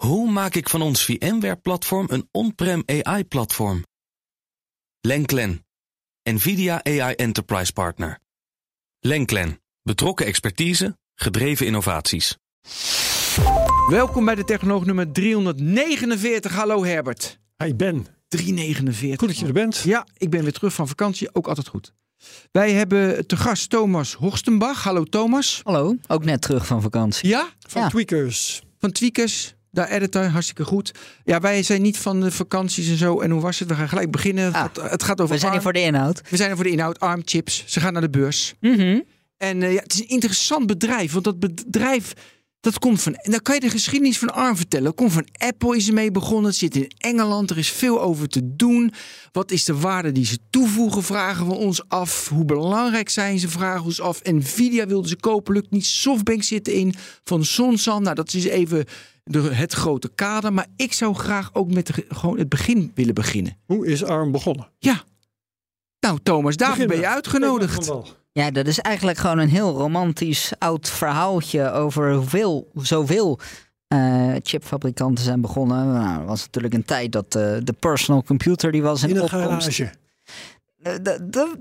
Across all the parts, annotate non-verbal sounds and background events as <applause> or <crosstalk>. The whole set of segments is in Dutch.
Hoe maak ik van ons VMware-platform een on-prem AI-platform? Lenklen, NVIDIA AI Enterprise Partner. Lenklen, betrokken expertise, gedreven innovaties. Welkom bij de Technoloog nummer 349. Hallo Herbert. Hi Ben. 349. Goed dat je er bent. Ja, ik ben weer terug van vakantie. Ook altijd goed. Wij hebben te gast Thomas Horstenbach. Hallo Thomas. Hallo, ook net terug van vakantie. Ja, Van Ja. Tweakers. van Tweakers. Daar editor, hartstikke goed. Ja, wij zijn niet van de vakanties en zo. En hoe was het? We gaan gelijk beginnen. Het, Ah, gaat, het gaat over We zijn hier ARM. voor de inhoud. We zijn er voor de inhoud. ARM chips. Ze gaan naar de beurs. Mhm. En eh, ja, het is een interessant bedrijf. Want dat bedrijf, dat komt van... En dan kan je de geschiedenis van ARM vertellen. Dat komt van Apple is ermee begonnen. Het zit in Engeland. Er is veel over te doen. Wat is de waarde die ze toevoegen, vragen we ons af. Hoe belangrijk zijn ze, vragen we ons af. Nvidia wilden ze kopen, lukt niet. Softbank zit erin. Van Sonsan, nou dat is even de, het grote kader. Maar ik zou graag ook met de- gewoon het begin willen beginnen. Hoe is ARM begonnen? Ja. Nou Thomas, daarvoor ben je uitgenodigd. Ja, dat is eigenlijk gewoon een heel romantisch oud verhaaltje over hoeveel, zoveel eh, chipfabrikanten zijn begonnen. Nou, het was natuurlijk een tijd dat eh, de personal computer die was in, In een opkomst. garage. Eh,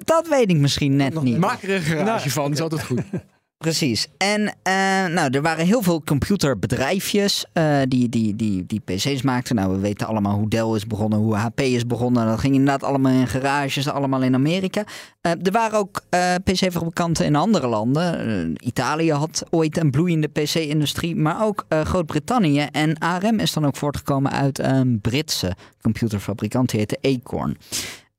dat weet ik misschien net Nog niet. niet. Maak er een garage Nou, van, is altijd goed. <laughs> Precies. En eh, nou, er waren heel veel computerbedrijfjes eh, die, die, die, die PC's maakten. Nou, we weten allemaal hoe Dell is begonnen, hoe HP is begonnen. Dat ging inderdaad allemaal in garages, allemaal in Amerika. Eh, er waren ook PC-fabrikanten in andere landen. Italië had ooit een bloeiende PC-industrie, maar ook Groot-Brittannië. En ARM is dan ook voortgekomen uit een Britse computerfabrikant, die heette Acorn.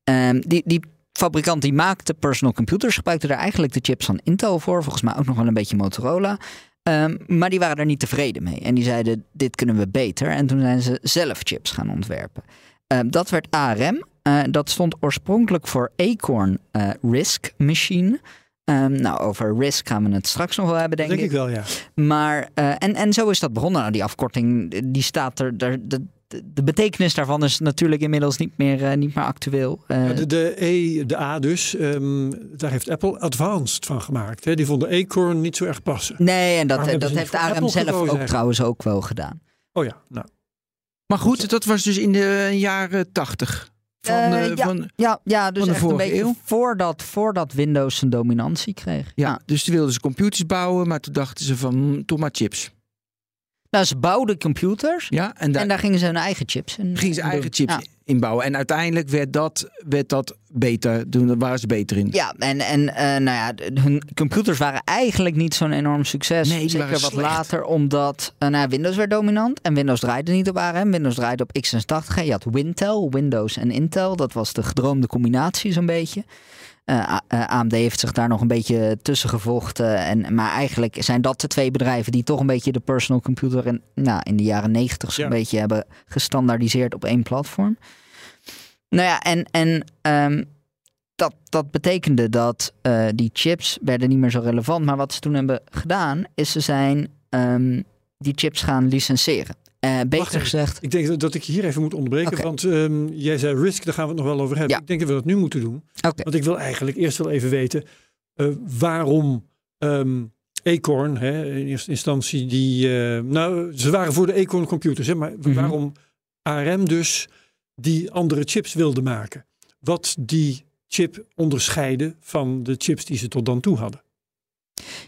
Ehm, die, die fabrikant die maakte personal computers, gebruikte daar eigenlijk de chips van Intel voor. Volgens mij ook nog wel een beetje Motorola. Ehm, maar die waren daar niet tevreden mee. En die zeiden, dit kunnen we beter. En toen zijn ze zelf chips gaan ontwerpen. Ehm, dat werd ARM. Eh, dat stond oorspronkelijk voor Acorn eh, RISC Machine. Ehm, nou, over RISC gaan we het straks nog wel hebben, denk, Denk ik wel, ja. maar, eh, en, en zo is dat begonnen. Nou, die afkorting, die staat er. De, de, betekenis daarvan is natuurlijk inmiddels niet meer, eh, niet meer actueel. Eh, Ja, De, de E, de A dus, ehm, daar heeft Apple Advanced van gemaakt. Hè. Die vonden Acorn niet zo erg passen. nee, en dat, dat heeft ARM Apple zelf ook eigenlijk? trouwens ook wel gedaan. Oh ja, nou. Maar goed, dat was dus in de jaren tachtig. Van, Eh, eh, ja, van, ja, ja, dus van de echt een vorige beetje eeuw? voordat, voordat Windows zijn dominantie kreeg. ja, dus toen wilden ze computers bouwen, maar toen dachten ze van, hm, toch maar chips. Nou, ze bouwden computers Ja, en daar en daar gingen ze hun eigen chips in. gingen ze eigen chips Ja. inbouwen. En uiteindelijk werd dat, werd dat beter, toen waren ze beter in. Ja, en, en eh, nou ja, hun computers waren eigenlijk niet zo'n enorm succes. Nee, Zeker wat slecht. later, omdat eh, nou, Windows werd dominant. En Windows draaide niet op ARM. Windows draaide op x86. Je had Wintel, Windows en Intel. Dat was de gedroomde combinatie zo'n beetje. Eh, A- eh, AMD heeft zich daar nog een beetje tussen gevochten. En, maar eigenlijk zijn dat de twee bedrijven die toch een beetje de personal computer in, nou, in de jaren negentig zo'n Ja. beetje hebben gestandaardiseerd op één platform. Nou ja, en, en ehm, dat, dat betekende dat eh, die chips werden niet meer zo relevant. Maar wat ze toen hebben gedaan, is ze zijn ehm, die chips gaan licenseren. Eh, beter gezegd, Ik denk dat- ik je hier even moet onderbreken. Want ehm, jij zei Risk, daar gaan we het nog wel over hebben. Ja. Ik denk dat we dat nu moeten doen. Want ik wil eigenlijk eerst wel even weten eh, waarom ehm, Acorn, hè, in eerste instantie, die. eh, nou, ze waren voor de Acorn computers, hè, maar Mhm. waarom ARM dus die andere chips wilde maken. Wat die chip onderscheiden van de chips die ze tot dan toe hadden.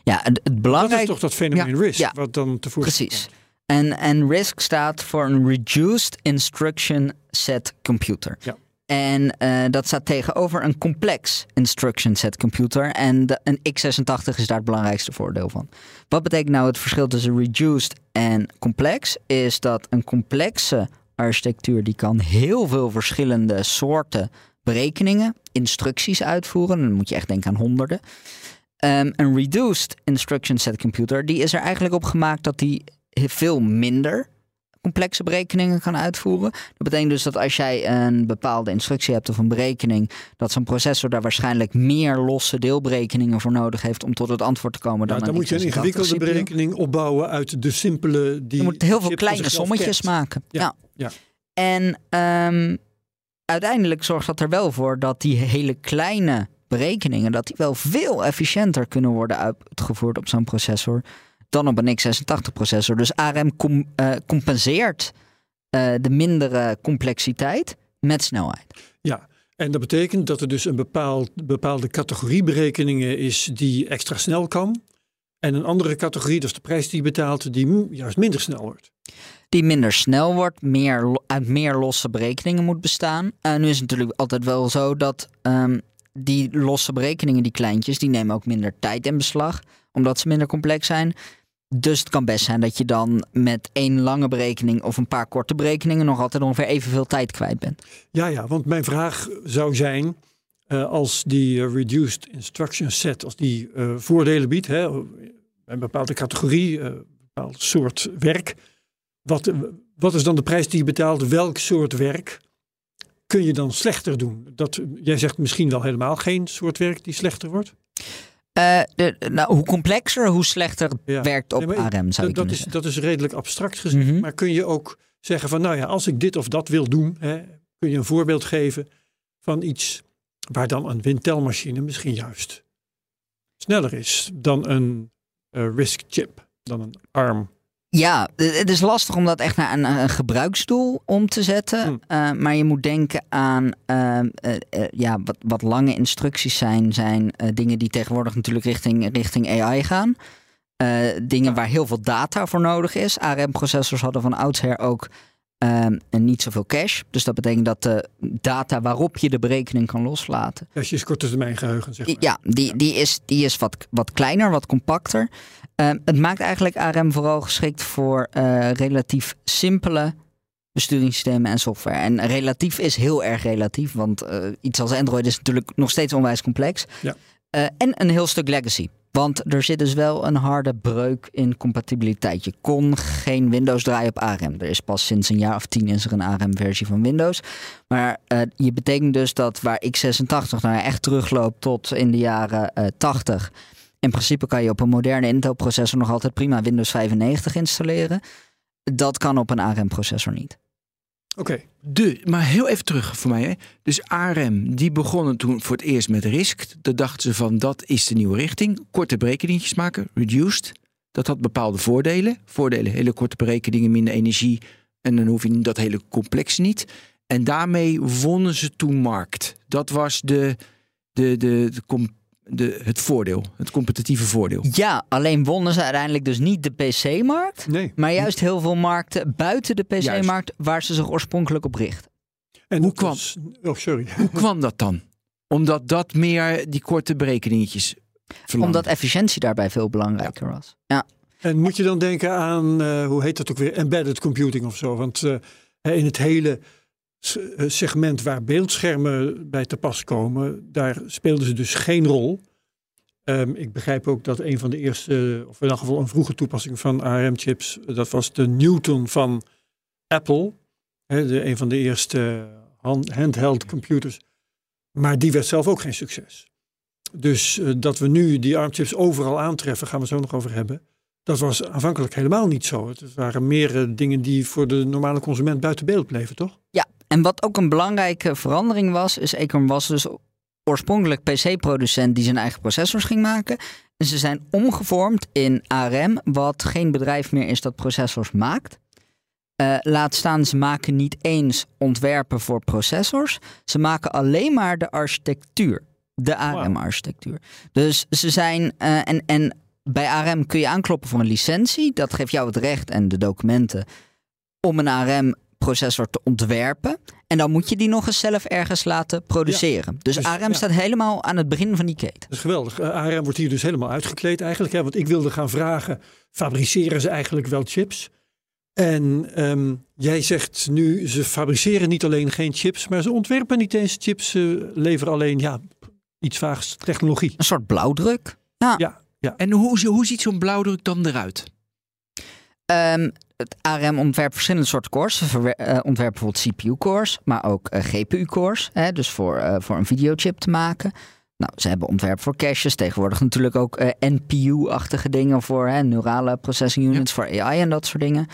Ja, het, het Dat is toch dat fenomeen Risk, ja. wat dan tevoorschijn Precies. komt. En, en RISC staat voor een Reduced Instruction Set Computer. Ja. En eh, dat staat tegenover een complex instruction set computer. En de, een x86 is daar het belangrijkste voordeel van. Wat betekent nou het verschil tussen reduced en complex? Is dat een complexe architectuur die kan heel veel verschillende soorten berekeningen, instructies uitvoeren. Dan moet je echt denken aan honderden. Ehm, een reduced instruction set computer, die is er eigenlijk op gemaakt dat die veel minder complexe berekeningen kan uitvoeren. Dat betekent dus dat als jij een bepaalde instructie hebt of een berekening, dat zo'n processor daar waarschijnlijk meer losse deelberekeningen voor nodig heeft om tot het antwoord te komen dan Nou, dan moet je een x86 ingewikkelde berekening opbouwen uit de simpele. Die Je moet heel veel kleine sommetjes kent. maken. Ja, Ja. ja. En ehm, uiteindelijk zorgt dat er wel voor dat die hele kleine berekeningen, dat die wel veel efficiënter kunnen worden uitgevoerd op zo'n processor dan op een x86 processor. Dus ARM com- eh, compenseert eh, de mindere complexiteit met snelheid. Ja, en dat betekent dat er dus een bepaald, bepaalde categorie berekeningen is die extra snel kan. En een andere categorie, dat is de prijs die je betaalt, die juist minder snel wordt. Die minder snel wordt, meer, uit meer losse berekeningen moet bestaan. En nu is het natuurlijk altijd wel zo dat ehm, die losse berekeningen, die kleintjes, die nemen ook minder tijd in beslag. Omdat ze minder complex zijn. Dus het kan best zijn dat je dan met één lange berekening of een paar korte berekeningen nog altijd ongeveer evenveel tijd kwijt bent. Ja, ja, want mijn vraag zou zijn, eh, als die eh, reduced instruction set, als die eh, voordelen biedt, hè, een bepaalde categorie, een bepaald soort werk, wat, wat is dan de prijs die je betaalt? Welk soort werk kun je dan slechter doen? Dat, jij zegt misschien wel helemaal geen soort werk die slechter wordt. Eh, de, nou, hoe complexer, hoe slechter Ja. werkt op Nee, ik- ARM, zou je dat, is, zeggen. dat is redelijk abstract gezien. Mhm. Maar kun je ook zeggen van, nou ja, als ik dit of dat wil doen, hè, kun je een voorbeeld geven van iets waar dan een windtelmachine misschien juist sneller is dan een eh, RISC chip, dan een ARM. Ja, eh, het is lastig om dat echt naar een, een gebruiksdoel om te zetten. Hm. Eh, maar je moet denken aan ehm, eh, ja, wat, wat lange instructies zijn, zijn dingen die tegenwoordig natuurlijk richting, richting AI gaan. Dingen waar heel veel data voor nodig is. ARM-processors hadden van oudsher ook ehm, niet zoveel cache. Dus dat betekent dat de data waarop je de berekening kan loslaten, je is korte termijn geheugen, zeg maar. ja, die, die is, die is wat, wat kleiner, wat compacter. Ehm, het maakt eigenlijk ARM vooral geschikt voor eh, relatief simpele besturingssystemen en software. En relatief is heel erg relatief, want eh, iets als Android is natuurlijk nog steeds onwijs complex. Ja. Eh, en een heel stuk legacy. Want er zit dus wel een harde breuk in compatibiliteit. Je kon geen Windows draaien op ARM. Er is pas sinds een jaar of tien is er een ARM-versie van Windows. Maar eh, je betekent dus dat waar x86 nou echt terugloopt tot in de jaren eh 80. In principe kan je op een moderne Intel-processor nog altijd prima Windows 95 installeren. Dat kan op een ARM-processor niet. Oké, De, maar heel even terug voor mij. Hè. Dus ARM, die begonnen toen voor het eerst met RISC. Daar dachten ze van, dat is de nieuwe richting. Korte berekeningetjes maken, reduced. Dat had bepaalde voordelen. Voordelen, hele korte berekeningen, minder energie. En dan hoef je dat hele complex niet. En daarmee wonnen ze toen markt. Dat was de, de, de, de, com- de, het voordeel, het competitieve voordeel. Ja, alleen wonnen ze uiteindelijk dus niet de PC-markt. nee. Maar juist heel veel markten buiten de PC-markt waar ze zich oorspronkelijk op richten. En Hoe kwam- was- oh, sorry. Hoe kwam dat dan? Omdat dat meer die korte berekeningetjes verlangde. Omdat efficiëntie daarbij veel belangrijker was. Ja. En moet je dan denken aan, eh, hoe heet dat ook weer, embedded computing of zo? Want eh, in het hele segment waar beeldschermen bij te pas komen, daar speelden ze dus geen rol. Ehm, ik begrijp ook dat een van de eerste, of in elk geval een vroege toepassing van ARM-chips, dat was de Newton van Apple. De, een van de eerste hand- handheld computers. Maar die werd zelf ook geen succes. Dus eh, dat we nu die ARM-chips overal aantreffen, gaan we zo nog over hebben. Dat was aanvankelijk helemaal niet zo. Het waren meer eh, dingen die voor de normale consument buiten beeld bleven, toch? Ja, en wat ook een belangrijke verandering was, is Acorn was dus oorspronkelijk PC-producent die zijn eigen processors ging maken. En ze zijn omgevormd in ARM, wat geen bedrijf meer is dat processors maakt. Eh, laat staan, ze maken niet eens ontwerpen voor processors. Ze maken alleen maar de architectuur. De ARM-architectuur. Dus ze zijn. eh, en, en bij ARM kun je aankloppen voor een licentie. Dat geeft jou het recht en de documenten om een ARM-processor te ontwerpen. En dan moet je die nog eens zelf ergens laten produceren. Dus, Dus, ARM ja. staat helemaal aan het begin van die keten. Dat is geweldig. Eh, ARM wordt hier dus helemaal uitgekleed eigenlijk. Hè? Want ik wilde gaan vragen, fabriceren ze eigenlijk wel chips? En ehm, jij zegt nu, ze fabriceren niet alleen geen chips, maar ze ontwerpen niet eens chips. Ze leveren alleen, ja, iets vaags technologie. Een soort blauwdruk. Ja. Ja, ja. En hoe, hoe ziet zo'n blauwdruk dan eruit? Ehm, het ARM ontwerpt verschillende soorten cores. Ze eh, ontwerpen bijvoorbeeld CPU-cores, maar ook eh, GPU-cores. Dus voor, eh, voor een videochip te maken. Nou, ze hebben ontwerp voor caches. Tegenwoordig natuurlijk ook NPU-achtige dingen voor hè, neurale processing units, voor AI en dat soort dingen.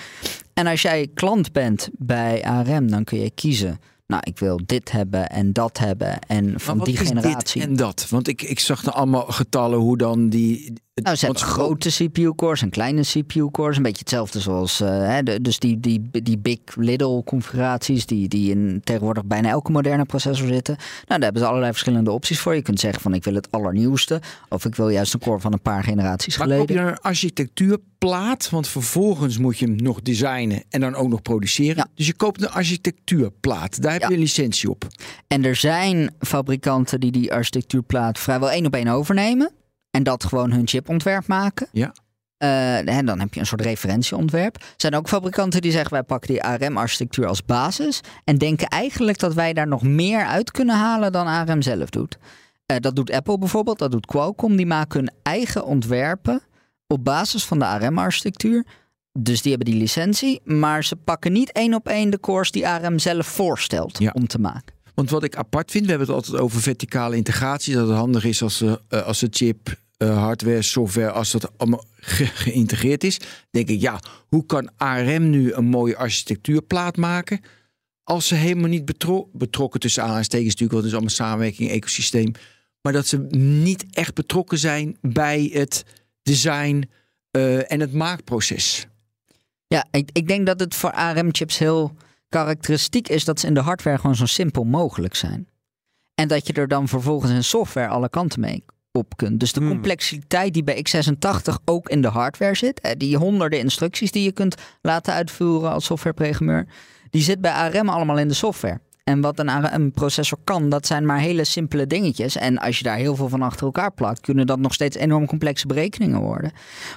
En als jij klant bent bij ARM, dan kun je kiezen. Nou, ik wil dit hebben en dat hebben. En van die generatie. en dat? Want ik, ik zag dan allemaal getallen hoe dan die Nou, ze hebben grote CPU-cores en kleine CPU-cores. Een beetje hetzelfde zoals... eh, hè, de, dus die, die, die big little configuraties... die, die in tegenwoordig bijna elke moderne processor zitten. Nou, daar hebben ze allerlei verschillende opties voor. Je kunt zeggen van ik wil het allernieuwste. Of ik wil juist een core van een paar generaties Maar koop je geleden. dan een architectuurplaat? Want vervolgens moet je hem nog designen en dan ook nog produceren. Ja. Dus je koopt een architectuurplaat. Daar heb Ja. je een licentie op. En er zijn fabrikanten die die architectuurplaat vrijwel één op één overnemen. En dat gewoon hun chipontwerp maken. Ja. Eh, en dan heb je een soort referentieontwerp. Er zijn ook fabrikanten die zeggen wij pakken die ARM-architectuur als basis. En denken eigenlijk dat wij daar nog meer uit kunnen halen dan ARM zelf doet. Eh, dat doet Apple bijvoorbeeld, dat doet Qualcomm. Die maken hun eigen ontwerpen op basis van de ARM-architectuur. Dus die hebben die licentie. Maar ze pakken niet één op één de cores die ARM zelf voorstelt Ja. om te maken. Want wat ik apart vind, we hebben het altijd over verticale integratie. Dat het handig is als, de eh, als de chip, eh, hardware, software, als dat allemaal <laughs> ge- geïntegreerd is. Denk ik, ja, hoe kan ARM nu een mooie architectuurplaat maken? Als ze helemaal niet betro- betrokken tussen aanhalingstekens natuurlijk, want het is allemaal samenwerking, ecosysteem. Maar dat ze niet echt betrokken zijn bij het design eh, en het maakproces. Ja, ik, ik denk dat het voor ARM-chips heel karakteristiek is dat ze in de hardware gewoon zo simpel mogelijk zijn. En dat je er dan vervolgens in software alle kanten mee op kunt. Dus de Hmm. complexiteit die bij x86 ook in de hardware zit, eh, die honderden instructies die je kunt laten uitvoeren als softwareprogrammeur, die zit bij ARM allemaal in de software. En wat een ARM-processor kan, dat zijn maar hele simpele dingetjes. En als je daar heel veel van achter elkaar plakt, kunnen dat nog steeds enorm complexe berekeningen worden.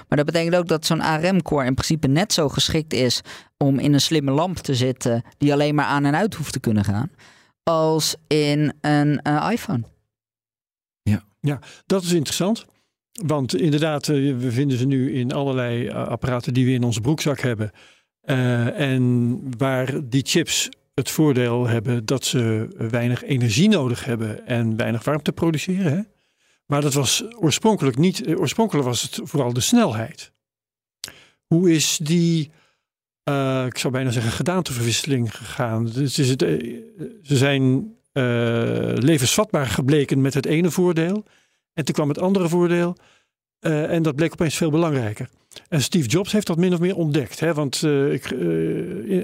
Maar dat betekent ook dat zo'n ARM-core in principe net zo geschikt is om in een slimme lamp te zitten die alleen maar aan en uit hoeft te kunnen gaan, als in een eh, iPhone. Dat is interessant. Want inderdaad, eh, we vinden ze nu in allerlei eh, apparaten die we in onze broekzak hebben. Eh, en waar die chips het voordeel hebben dat ze weinig energie nodig hebben en weinig warmte produceren. Hè? Maar dat was oorspronkelijk niet. Oorspronkelijk was het vooral de snelheid. Hoe is die, ik zou bijna zeggen, gedaanteverwisseling gegaan? Dus is het, ze zijn levensvatbaar gebleken met het ene voordeel. En toen kwam het andere voordeel. eh, en dat bleek opeens veel belangrijker. En Steve Jobs heeft dat min of meer ontdekt. Hè? Want eh, ik, eh,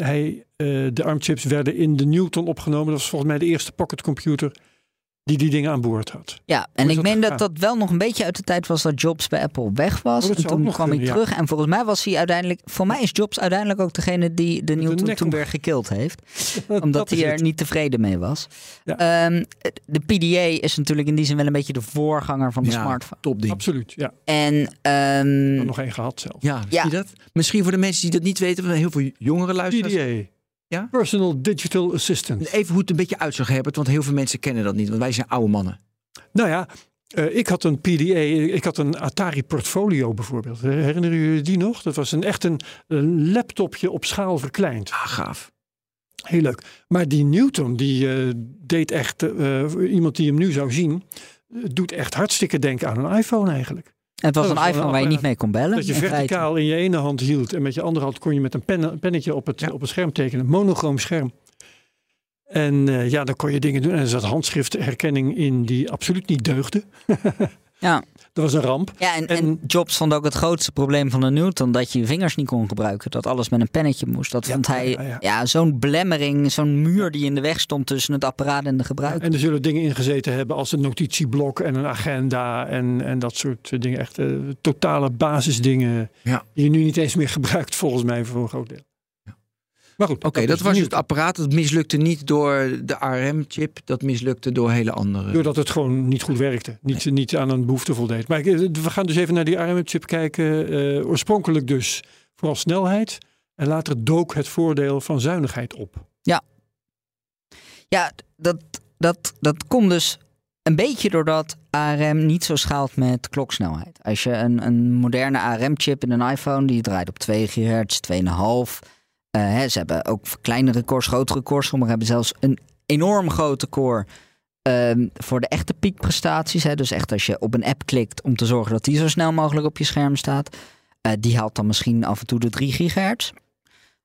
hij, eh, de ARM-chips werden in de Newton opgenomen. Dat was volgens mij de eerste pocketcomputer die die dingen aan boord had. Ja, en ik dat meen dat gegaan? dat wel nog een beetje uit de tijd was dat Jobs bij Apple weg was. Oh, en toen kwam hij ja. terug. En volgens mij was hij uiteindelijk. Voor mij is Jobs uiteindelijk ook degene die de Newton nek toen om- weer gekild heeft. <laughs> Omdat hij er het. niet tevreden mee was. Ja. Ehm, de PDA is natuurlijk in die zin wel een beetje de voorganger van de Ja. smartphone. Topding. Absoluut, ja. En ehm, nog één gehad zelf. Ja, Ja. zie je dat? Misschien voor de mensen die dat niet weten, want heel veel jongere luisteraars. PDA. Ja? Personal Digital Assistant. Even hoe het een beetje uit zag, Herbert, want heel veel mensen kennen dat niet, want wij zijn oude mannen. Nou ja, eh, ik had een PDA, ik had een Atari Portfolio bijvoorbeeld. Herinneren jullie die nog? Dat was een echt een, een laptopje op schaal verkleind. Ah, gaaf. Heel leuk. Maar die Newton, die eh, deed echt, eh, iemand die hem nu zou zien, doet echt hartstikke denken aan een iPhone eigenlijk. Het was dat een iPhone een waar je niet mee kon bellen. Dat je verticaal in je ene hand hield en met je andere hand kon je met een pen, pennetje op het, Ja. op het scherm tekenen. Monochroom scherm. En eh, ja, dan kon je dingen doen. En er zat handschriftherkenning in die absoluut niet deugde. <laughs> Ja. Dat was een ramp. Ja, en, en, En- Jobs vond ook het grootste probleem van de Newton dat je je vingers niet kon gebruiken. Dat alles met een pennetje moest. Dat Ja, vond hij, ja, ja, ja. zo'n belemmering, zo'n muur die in de weg stond tussen het apparaat en de gebruiker. En er zullen dingen in gezeten hebben als een notitieblok en een agenda en, en dat soort eh, dingen. Echt eh, totale basisdingen Ja. die je nu niet eens meer gebruikt volgens mij voor een groot deel. Maar goed. Oké, dat, was het apparaat. Dat mislukte niet door de ARM-chip. Dat mislukte door hele andere. Doordat het gewoon niet goed werkte. Niet, niet aan een behoefte voldeed. Maar eh, we gaan dus even naar die ARM-chip kijken. Eh, oorspronkelijk dus vooral snelheid. En later dook het voordeel van zuinigheid op. Ja, dat, dat, dat komt dus een beetje doordat ARM niet zo schaalt met kloksnelheid. Als je een, een moderne ARM-chip in een iPhone, die draait op 2 GHz, 2,5. Eh, ze hebben ook kleinere cores, grotere cores. Sommigen hebben zelfs een enorm grote core ehm, voor de echte piekprestaties. Hè. Dus echt als je op een app klikt om te zorgen dat die zo snel mogelijk op je scherm staat. eh, die haalt dan misschien af en toe de 3 gigahertz.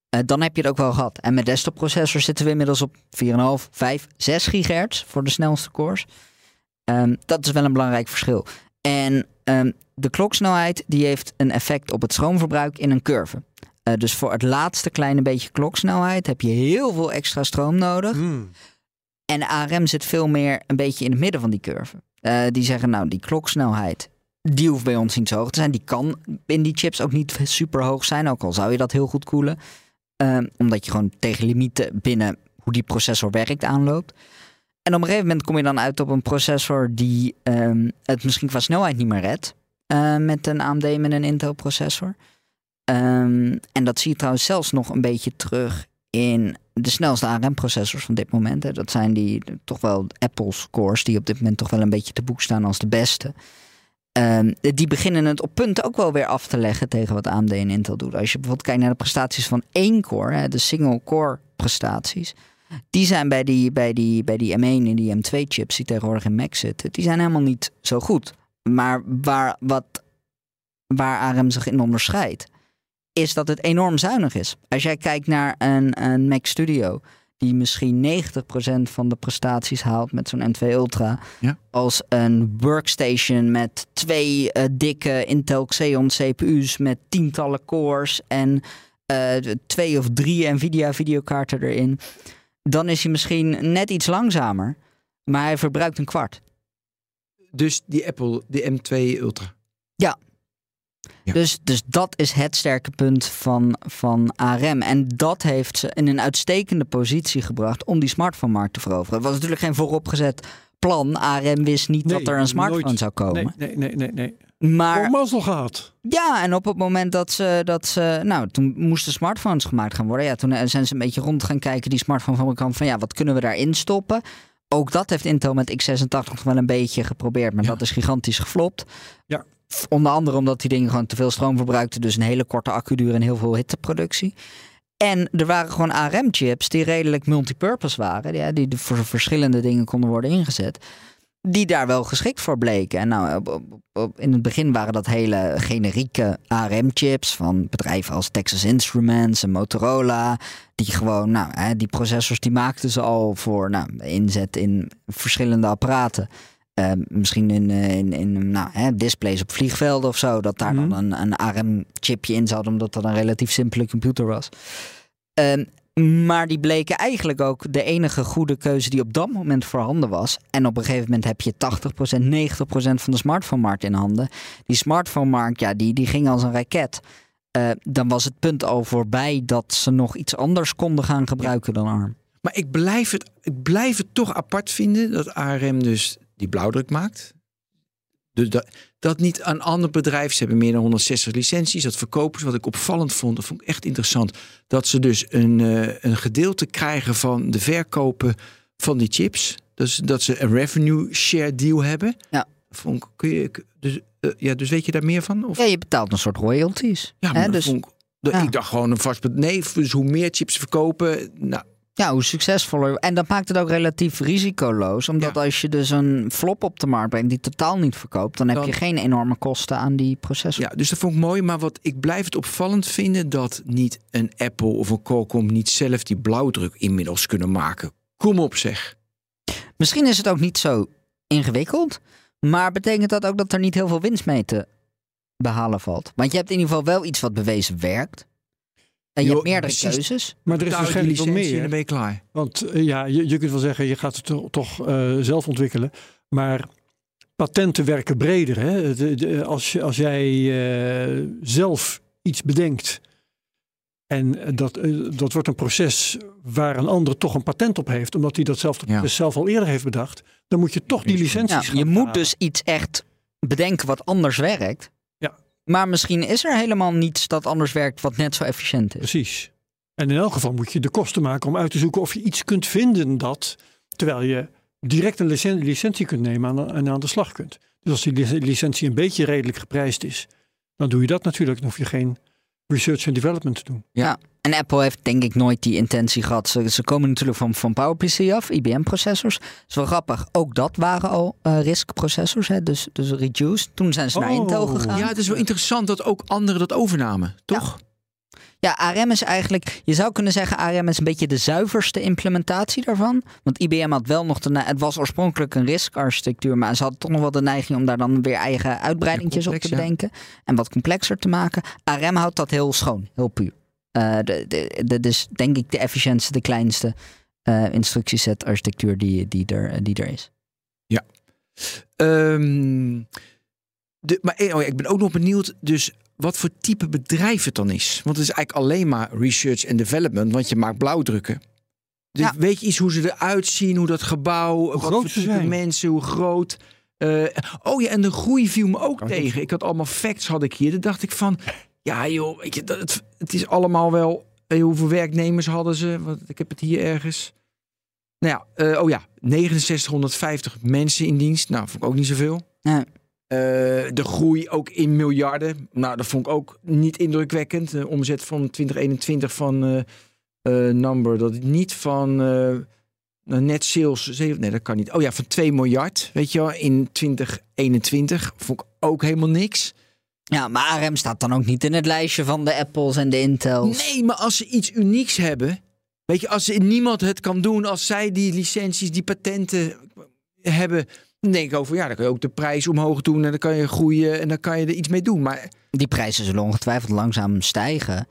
Eh, dan heb je het ook wel gehad. En met desktopprocessors zitten we inmiddels op 4,5, 5, 6 gigahertz voor de snelste cores. Ehm, dat is wel een belangrijk verschil. En ehm, de kloksnelheid die heeft een effect op het stroomverbruik in een curve. Eh, dus voor het laatste kleine beetje kloksnelheid heb je heel veel extra stroom nodig. Hmm. En ARM zit veel meer een beetje in het midden van die curve. Eh, die zeggen nou, die kloksnelheid, die hoeft bij ons niet zo hoog te zijn. Die kan in die chips ook niet super hoog zijn, ook al zou je dat heel goed koelen. Ehm, omdat je gewoon tegen limieten binnen hoe die processor werkt aanloopt. En op een gegeven moment kom je dan uit op een processor die ehm, het misschien qua snelheid niet meer redt. eh, met een AMD met een Intel processor. Ehm, en dat zie je trouwens zelfs nog een beetje terug in de snelste ARM-processors van dit moment. Hè. Dat zijn die toch wel Apple's cores, die op dit moment toch wel een beetje te boek staan als de beste. Ehm, die beginnen het op punten ook wel weer af te leggen tegen wat AMD en Intel doen. Als je bijvoorbeeld kijkt naar de prestaties van één core, hè, de single-core prestaties. Die zijn bij die, bij die, bij die M1 en die M2-chips die tegenwoordig in Mac zitten, die zijn helemaal niet zo goed. Maar waar, wat, waar ARM zich in onderscheidt, is dat het enorm zuinig is. Als jij kijkt naar een, een Mac Studio, die misschien 90% van de prestaties haalt met zo'n M2 Ultra, Ja. als een workstation met twee eh, dikke Intel Xeon CPU's met tientallen cores en eh, twee of drie Nvidia videokaarten erin, dan is hij misschien net iets langzamer, maar hij verbruikt een kwart. Dus die Apple, de M2 Ultra. Ja. Dus, dus dat is het sterke punt van, van ARM. En dat heeft ze in een uitstekende positie gebracht om die smartphone-markt te veroveren. Het was natuurlijk geen vooropgezet plan. ARM wist niet Nee, dat er een smartphone nooit. zou komen. Nee, nee, nee, nee. nee. Maar mazzel gehad. ja, en op het moment dat ze, dat ze. Nou, toen moesten smartphones gemaakt gaan worden. Ja, toen eh, zijn ze een beetje rond gaan kijken, die smartphone-fabrikant, van ja, wat kunnen we daarin stoppen? Ook dat heeft Intel met x86 nog wel een beetje geprobeerd, maar Ja. dat is gigantisch geflopt. Ja. Onder andere omdat die dingen gewoon te veel stroom verbruikten, dus een hele korte accuduur en heel veel hitteproductie. En er waren gewoon ARM-chips die redelijk multipurpose waren, ja, die voor verschillende dingen konden worden ingezet die daar wel geschikt voor bleken. En nou, in het begin waren dat hele generieke ARM-chips van bedrijven als Texas Instruments en Motorola. Die gewoon, nou, hè, die processors die maakten ze al voor nou, inzet in verschillende apparaten. Eh, misschien in, eh, in, in nou, hè, displays op vliegvelden of zo. Dat daar Mhm. dan een, een ARM-chipje in zat, omdat dat een relatief simpele computer was. Ehm, maar die bleken eigenlijk ook de enige goede keuze die op dat moment voorhanden was. En op een gegeven moment heb je 80%, 90% van de smartphone-markt in handen. Die smartphone-markt, ja, die, die ging als een raket. Eh, dan was het punt al voorbij dat ze nog iets anders konden gaan gebruiken dan ARM. Maar ik blijf, het, ik blijf het toch apart vinden dat ARM dus die blauwdruk maakt. Dus dat, dat niet een ander bedrijf, ze hebben meer dan 160 licenties, dat verkopen ze. Wat ik opvallend vond, dat vond ik echt interessant. Dat ze dus een, eh, een gedeelte krijgen van de verkopen van die chips. Dus dat ze een revenue share deal hebben. Ja. Vond ik, kun je, dus, eh, ja, dus weet je daar meer van? Of? Ja, je betaalt een soort royalties. Ja, maar dus vond ik, dat- ja. ik dacht gewoon een vast... Nee, dus hoe meer chips verkopen... Nou, ja, hoe succesvoller. En dat maakt het ook relatief risicoloos. Omdat als je dus een flop op de markt brengt die totaal niet verkoopt, dan heb Dan- je geen enorme kosten aan die processor. Ja, dus dat vond ik mooi. Maar wat ik blijf het opvallend vinden dat niet een Apple of een Qualcomm niet zelf die blauwdruk inmiddels kunnen maken. Kom op zeg. Misschien is het ook niet zo ingewikkeld. Maar betekent dat ook dat er niet heel veel winst mee te behalen valt? Want je hebt in ieder geval wel iets wat bewezen werkt. En je Jo, hebt meerdere precies. keuzes. Maar er is waarschijnlijk wel licentie en meer. dan ben je klaar. Want eh, ja, je, je kunt wel zeggen, je gaat het to- toch eh, zelf ontwikkelen. Maar patenten werken breder. Hè? De- de- als, je- als jij eh, zelf iets bedenkt en dat, eh, dat wordt een proces waar een ander toch een patent op heeft, omdat hij datzelfde Ja. proces zelf al eerder heeft bedacht, dan moet je toch die licenties Ja, gaan je moet halen. dus iets echt bedenken wat anders werkt. Maar misschien is er helemaal niets dat anders werkt wat net zo efficiënt is. Precies. En in elk geval moet je de kosten maken om uit te zoeken of je iets kunt vinden dat, terwijl je direct een licen- licentie kunt nemen aan, en aan de slag kunt. Dus als die lic- licentie een beetje redelijk geprijsd is, dan doe je dat natuurlijk. Dan hoef je geen research en development te doen. En Apple heeft denk ik nooit die intentie gehad. Ze, ze komen natuurlijk van, van PowerPC af, IBM-processors. Dat is wel grappig. Ook dat waren al eh RISC-processors, hè? Dus, dus reduced. Toen zijn ze naar Oh. Intel gegaan. Ja, het is wel interessant dat ook anderen dat overnamen, toch? Ja, ARM is eigenlijk, je zou kunnen zeggen, ARM is een beetje de zuiverste implementatie daarvan. Want IBM had wel nog de, het was oorspronkelijk een RISC-architectuur, maar ze hadden toch nog wel de neiging om daar dan weer eigen uitbreidingjes op te ja. bedenken. En wat complexer te maken. ARM houdt dat heel schoon, heel puur. Eh de, de, de, dus denk ik de efficiëntste, de kleinste eh instructieset architectuur die, die, er, die er is. Ehm, de, maar eh, oh ja, ik ben ook nog benieuwd, dus wat voor type bedrijf het dan is. Want het is eigenlijk alleen maar research en development, want je maakt blauwdrukken. Dus Ja. weet je iets hoe ze eruit zien, hoe dat gebouw, wat groot voor ze type zijn. mensen, hoe groot. Eh, oh ja, en de groei viel me ook Kan tegen. Ik had allemaal facts had ik hier. Dan dacht ik van, ja joh, weet je, dat, het, het is allemaal wel. eh, hoeveel werknemers hadden ze? Want ik heb het hier ergens. Nou ja, eh, oh ja, 6950 mensen in dienst. Nou, vond ik ook niet zoveel. Nee. Eh, de groei ook in miljarden. Nou, dat vond ik ook niet indrukwekkend. De omzet van 2021 van eh eh, Number, dat is niet van eh, net sales. Nee, dat kan niet. Oh ja, van 2 miljard, weet je wel, in 2021 vond ik ook helemaal niks. Ja, maar ARM staat dan ook niet in het lijstje van de Apples en de Intels. Nee, maar als ze iets unieks hebben, weet je, als niemand het kan doen, als zij die licenties, die patenten hebben, dan denk ik over, ja, dan kan je ook de prijs omhoog doen en dan kan je groeien en dan kan je er iets mee doen. Maar Die prijzen zullen ongetwijfeld langzaam stijgen.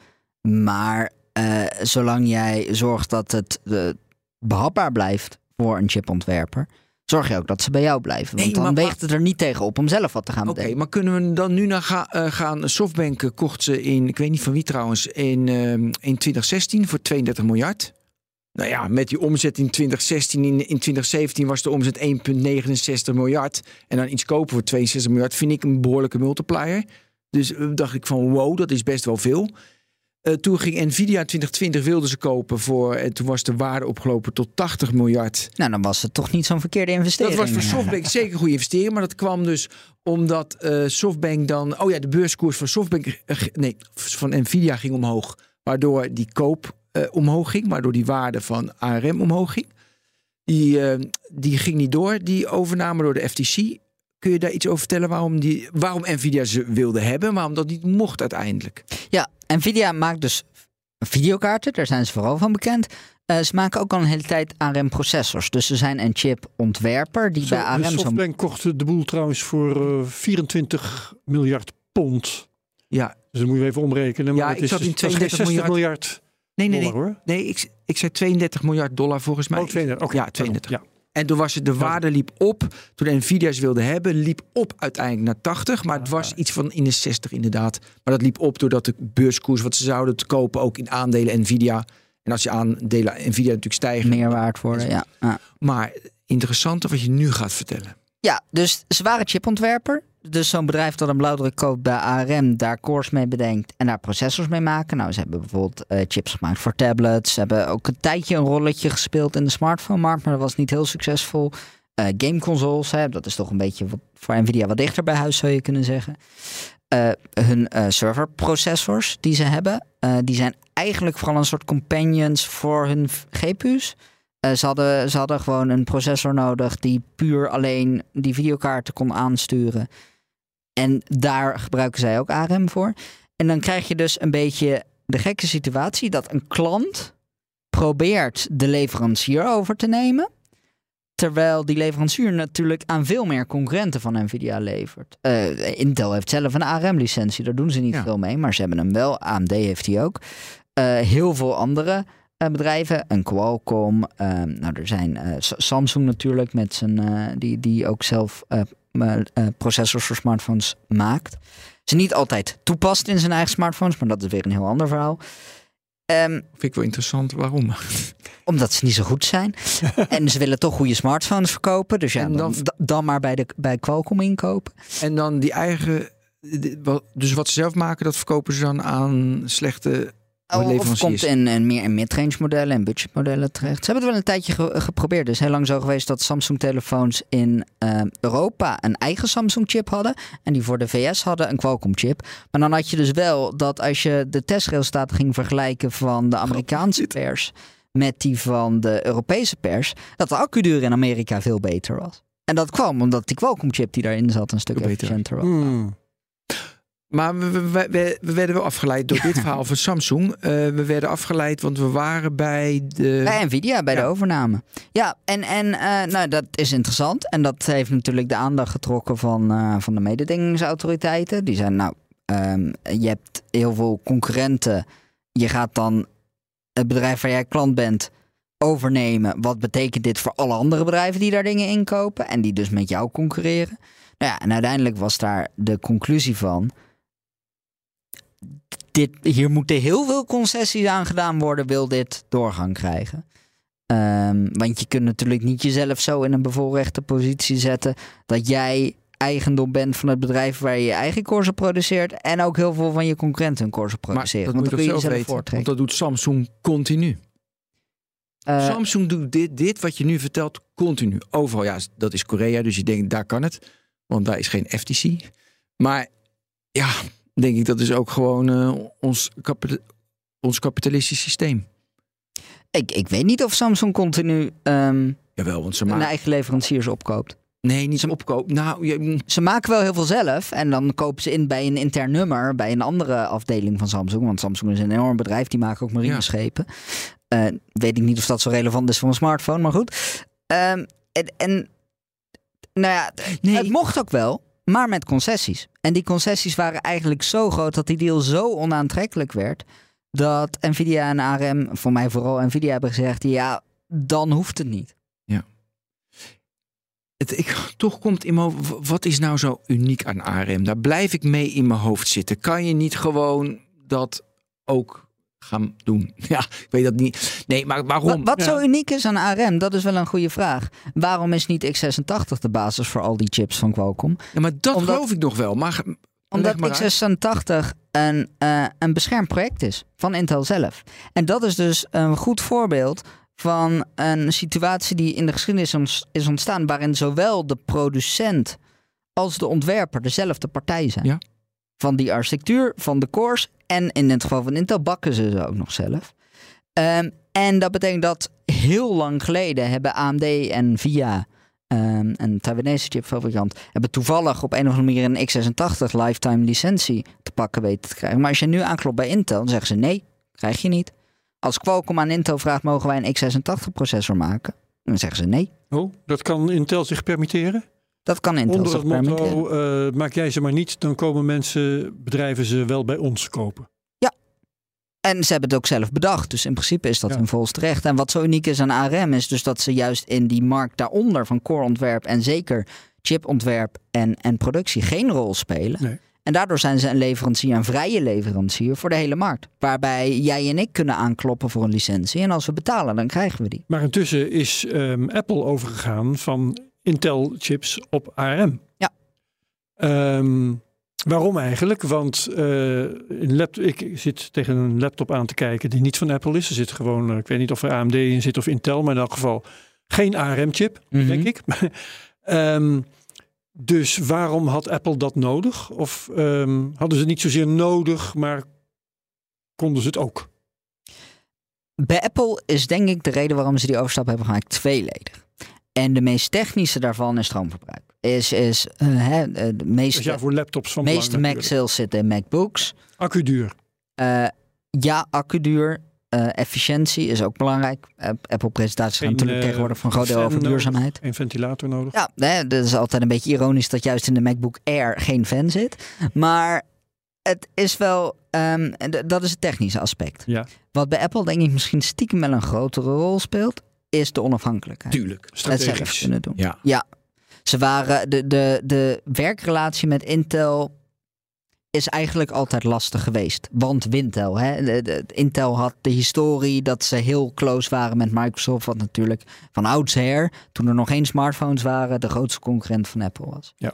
Maar eh, zolang jij zorgt dat het eh, behapbaar blijft voor een chipontwerper, zorg je ook dat ze bij jou blijven. Want Nee, dan weegt het er niet tegen op om zelf wat te gaan Oké, bedenken. maar kunnen we dan nu naar ga- eh, gaan? Softbank kocht ze in, ik weet niet van wie trouwens, in, ehm, in 2016 voor 32 miljard. Nou ja, met die omzet in 2016, in, in 2017 was de omzet 1,69 miljard. En dan iets kopen voor 62 miljard vind ik een behoorlijke multiplier. Dus eh, dacht ik van wow, dat is best wel veel. Eh, toen ging Nvidia in 2020 wilden ze kopen voor, en toen was de waarde opgelopen tot 80 miljard. Nou, dan was het toch niet zo'n verkeerde investering. Dat was voor Softbank <laughs> zeker een goede investering. Maar dat kwam dus omdat eh, Softbank dan... Oh ja, de beurskoers van Softbank... eh, nee, van Nvidia ging omhoog. Waardoor die koop eh, omhoog ging. Waardoor die waarde van ARM omhoog ging. Die, eh, die ging niet door, die overname door de FTC. Kun je daar iets over vertellen waarom, die, waarom Nvidia ze wilde hebben... waarom dat niet mocht uiteindelijk? Ja, Nvidia maakt dus videokaarten, daar zijn ze vooral van bekend. Eh, ze maken ook al een hele tijd ARM-processors. Dus ze zijn een chip-ontwerper die Zo, bij ARM Softbank kocht de boel trouwens voor eh, 24 miljard pond. Ja, Dus dat moet je even omrekenen. Maar Ja, het ik is, zat in dat is geen 32 60 miljard. miljard, nee, nee, dollar nee. hoor. Nee, ik, ik zei 32 miljard dollar volgens mij. Oh, 32. Oké, Ja, 32. Ja. En toen was het, de waarde liep op. Toen de Nvidia's wilden hebben, liep op uiteindelijk naar 80. Maar het was iets van in de 60 inderdaad. Maar dat liep op doordat de beurskoers wat ze zouden te kopen ook in aandelen Nvidia. En als je aandelen Nvidia natuurlijk stijgen. meer waard worden. Ja. Ja. Maar interessante wat je nu gaat vertellen. ja, dus ze waren chipontwerper. Dus zo'n bedrijf dat een blauwdruk koopt bij ARM, daar cores mee bedenkt en daar processors mee maken. Nou, ze hebben bijvoorbeeld eh, chips gemaakt voor tablets. Ze hebben ook een tijdje een rolletje gespeeld in de smartphone-markt, maar dat was niet heel succesvol. Eh gameconsoles, dat is toch een beetje wat, voor Nvidia wat dichter bij huis, zou je kunnen zeggen. Eh, hun serverprocessors die ze hebben, die zijn eigenlijk vooral een soort companions voor hun GPU's. Ze, hadden, ze hadden gewoon een processor nodig die puur alleen die videokaarten kon aansturen. En daar gebruiken zij ook ARM voor. En dan krijg je dus een beetje de gekke situatie dat een klant probeert de leverancier over te nemen. Terwijl die leverancier natuurlijk aan veel meer concurrenten van Nvidia levert. Eh, Intel heeft zelf een ARM-licentie, daar doen ze niet Ja. veel mee, maar ze hebben hem wel. AMD heeft die ook. Eh, heel veel andere eh, bedrijven, een Qualcomm. nou, er zijn Samsung natuurlijk, met zijn, die, die ook zelf processors voor smartphones maakt. Ze niet altijd toepast in zijn eigen smartphones, maar dat is weer een heel ander verhaal. Ehm, Vind ik wel interessant. Waarom? <laughs> omdat ze niet zo goed zijn. <laughs> en ze willen toch goede smartphones verkopen. Dus ja, dan, dan- dan, maar bij, de, bij Qualcomm inkopen. En dan die eigen... Dus wat ze zelf maken, dat verkopen ze dan aan slechte Oh, of komt in, in meer in midrange modellen en budgetmodellen terecht. Ze hebben het wel een tijdje ge- geprobeerd. Het is heel lang zo geweest dat Samsung telefoons in eh, Europa een eigen Samsung chip hadden. En die voor de VS hadden een Qualcomm chip. Maar dan had je dus wel dat als je de testresultaten ging vergelijken van de Amerikaanse pers met die van de Europese pers, dat de accuduur in Amerika veel beter was. En dat kwam omdat die Qualcomm chip die daarin zat een stuk efficiënter was. Hmm. Maar we, we, we, we werden wel afgeleid door dit <laughs> verhaal van Samsung. Eh, we werden afgeleid, want we waren bij de. Bij Nvidia, bij de overname. Ja, en, en eh, nou, dat is interessant. En dat heeft natuurlijk de aandacht getrokken van, eh, van de mededingingsautoriteiten. Die zijn, nou, ehm, je hebt heel veel concurrenten. Je gaat dan het bedrijf waar jij klant bent overnemen. Wat betekent dit voor alle andere bedrijven die daar dingen inkopen? En die dus met jou concurreren. Nou ja, en uiteindelijk was daar de conclusie van. Dit, hier moeten heel veel concessies aan gedaan worden, wil dit doorgang krijgen. Ehm, want je kunt natuurlijk niet jezelf zo in een bevoorrechte positie zetten dat jij eigendom bent van het bedrijf waar je je eigen corsen produceert en ook heel veel van je concurrenten hun corsen maar produceren. dat want moet je kun toch je zelf weten. Want voortrekken. dat doet Samsung continu. Eh, Samsung doet dit, dit wat je nu vertelt continu. Overal, ja, dat is Korea, dus je denkt, daar kan het. Want daar is geen FTC. Maar ja, denk ik, dat is ook gewoon eh, ons, kapita- ons kapitalistisch systeem. ik, ik weet niet of Samsung continu ehm Jawel, want ze hun eigen leveranciers opkoopt. Nee, niet zo opkoop. Nou, je, Ze maken wel heel veel zelf en dan kopen ze in bij een intern nummer, bij een andere afdeling van Samsung. Want Samsung is een enorm bedrijf, die maken ook marineschepen. Eh, weet ik niet of dat zo relevant is voor een smartphone, maar goed. Ehm, en, en nou ja, Nee. het mocht ook wel, maar met concessies. En die concessies waren eigenlijk zo groot dat die deal zo onaantrekkelijk werd. Dat Nvidia en ARM, voor mij vooral Nvidia, hebben gezegd: ja, dan hoeft het niet. het, ik, toch komt in mijn hoofd, wat is nou zo uniek aan ARM? Daar blijf ik mee in mijn hoofd zitten. Kan je niet gewoon dat ook gaan doen? <laughs> Ja, ik weet dat niet. Nee, maar waarom? Wat, wat Ja. zo uniek is aan ARM, dat is wel een goede vraag. Waarom is niet x86 de basis voor al die chips van Qualcomm? Ja, maar dat Omdat- geloof ik nog wel. Maar Omdat maar uit. x86 een, eh, een beschermd project is van Intel zelf. En dat is dus een goed voorbeeld van een situatie die in de geschiedenis is ontstaan... waarin zowel de producent als de ontwerper dezelfde partij zijn. Ja. Van die architectuur, van de cores en in het geval van Intel bakken ze ze ook nog zelf. Ehm, en dat betekent dat heel lang geleden hebben AMD en VIA, ehm, een Taiwanese chipfabrikant, hebben toevallig op een of andere manier een x86 lifetime licentie te pakken weten te krijgen. Maar als je nu aanklopt bij Intel, dan zeggen ze nee, krijg je niet. Als Qualcomm aan Intel vraagt, mogen wij een x86 processor maken? Dan zeggen ze nee. Oh, dat kan Intel zich permitteren? Dat kan Intel Onder het motto, eh, maak jij ze maar niet, dan komen mensen, bedrijven ze wel bij ons kopen. En ze hebben het ook zelf bedacht. Dus in principe is dat Ja. hun volste recht. En wat zo uniek is aan ARM is dus dat ze juist in die markt daaronder van core-ontwerp en zeker chipontwerp en, en productie geen rol spelen. Nee. En daardoor zijn ze een leverancier, een vrije leverancier voor de hele markt. Waarbij jij en ik kunnen aankloppen voor een licentie. En als we betalen, dan krijgen we die. Maar intussen is ehm, Apple overgegaan van Intel chips op ARM. Ja. Ehm, waarom eigenlijk? Want eh, ik zit tegen een laptop aan te kijken die niet van Apple is. Er zit gewoon, eh, ik weet niet of er AMD in zit of Intel, maar in elk geval geen ARM-chip, Mhm. denk ik. <laughs> Ehm, dus waarom had Apple dat nodig? Of ehm, hadden ze het niet zozeer nodig, maar konden ze het ook? Bij Apple is denk ik de reden waarom ze die overstap hebben gemaakt tweeledig. En de meest technische daarvan is stroomverbruik. Is, is hè, eh, de Dus meeste, ja, voor laptops van meeste Mac sales zitten in MacBooks. Accu duur. Eh, ja, accuduur. eh efficiëntie is ook belangrijk. Apple-presentaties gaan natuurlijk tegenwoordig voor een groot deel over duurzaamheid. Een ventilator nodig. Ja, hè, dat is altijd een beetje ironisch dat juist in de MacBook Air geen fan zit. Maar het is wel, ehm, dat is het technische aspect. Ja. Wat bij Apple denk ik misschien stiekem wel een grotere rol speelt, is de onafhankelijkheid. Tuurlijk. Het zelf Strategisch. kunnen doen. Ja. Ze waren, de, de, de werkrelatie met Intel is eigenlijk altijd lastig geweest. Want Wintel, hè? De, de- Intel had de historie dat ze heel close waren met Microsoft. Wat natuurlijk van oudsher, toen er nog geen smartphones waren, de grootste concurrent van Apple was. Ja.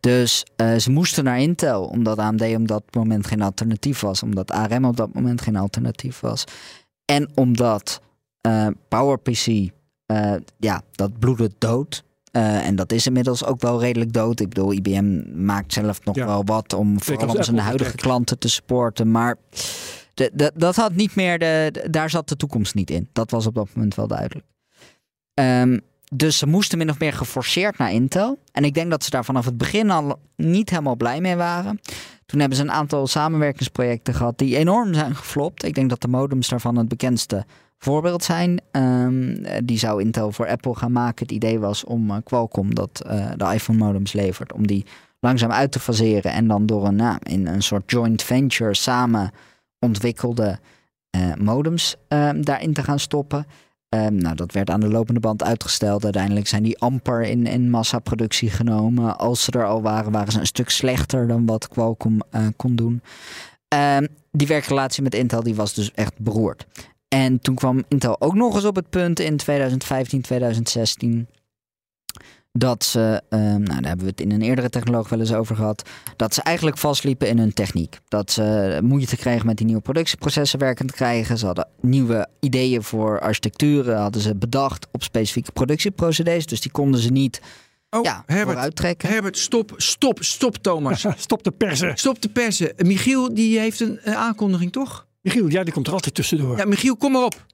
Dus eh, ze moesten naar Intel, omdat AMD op dat moment geen alternatief was. Omdat ARM op dat moment geen alternatief was. En omdat eh, PowerPC, eh, ja, dat bloedde dood. Eh, en dat is inmiddels ook wel redelijk dood. Ik bedoel, IBM maakt zelf nog Ja. wel wat om vooral om zijn huidige klanten te supporten. Maar de, de- dat had niet meer de, de- daar zat de toekomst niet in. Dat was op dat moment wel duidelijk. Ehm, dus ze moesten min of meer geforceerd naar Intel. En ik denk dat ze daar vanaf het begin al niet helemaal blij mee waren. Toen hebben ze een aantal samenwerkingsprojecten gehad die enorm zijn geflopt. Ik denk dat de modems daarvan het bekendste voorbeeld zijn. Ehm, die zou Intel voor Apple gaan maken. Het idee was om uh, Qualcomm, dat uh, de iPhone modems levert, om die langzaam uit te faseren en dan door een, nou, in een soort joint venture samen ontwikkelde uh, modems ehm, daarin te gaan stoppen. Um, nou, dat werd aan de lopende band uitgesteld. Uiteindelijk zijn die amper in, in massaproductie genomen. Als ze er al waren, waren ze een stuk slechter dan wat Qualcomm kon doen. Die werkrelatie met Intel die was dus echt beroerd. En toen kwam Intel ook nog eens op het punt in 2015, 2016 dat ze, um, nou daar hebben we het in een eerdere technoloog wel eens over gehad, dat ze eigenlijk vastliepen in hun techniek. Dat ze moeite kregen met die nieuwe productieprocessen werkend krijgen. Ze hadden nieuwe ideeën voor architecturen, hadden ze bedacht op specifieke productieprocedures, dus die konden ze niet Oh, ja, Herbert, vooruittrekken. Herbert, stop, stop, stop, Thomas. <laughs> Stop de persen. Stop de persen. Michiel, die heeft een, een aankondiging, toch? Michiel, ja, die komt er altijd tussendoor. Ja, Michiel, kom maar op.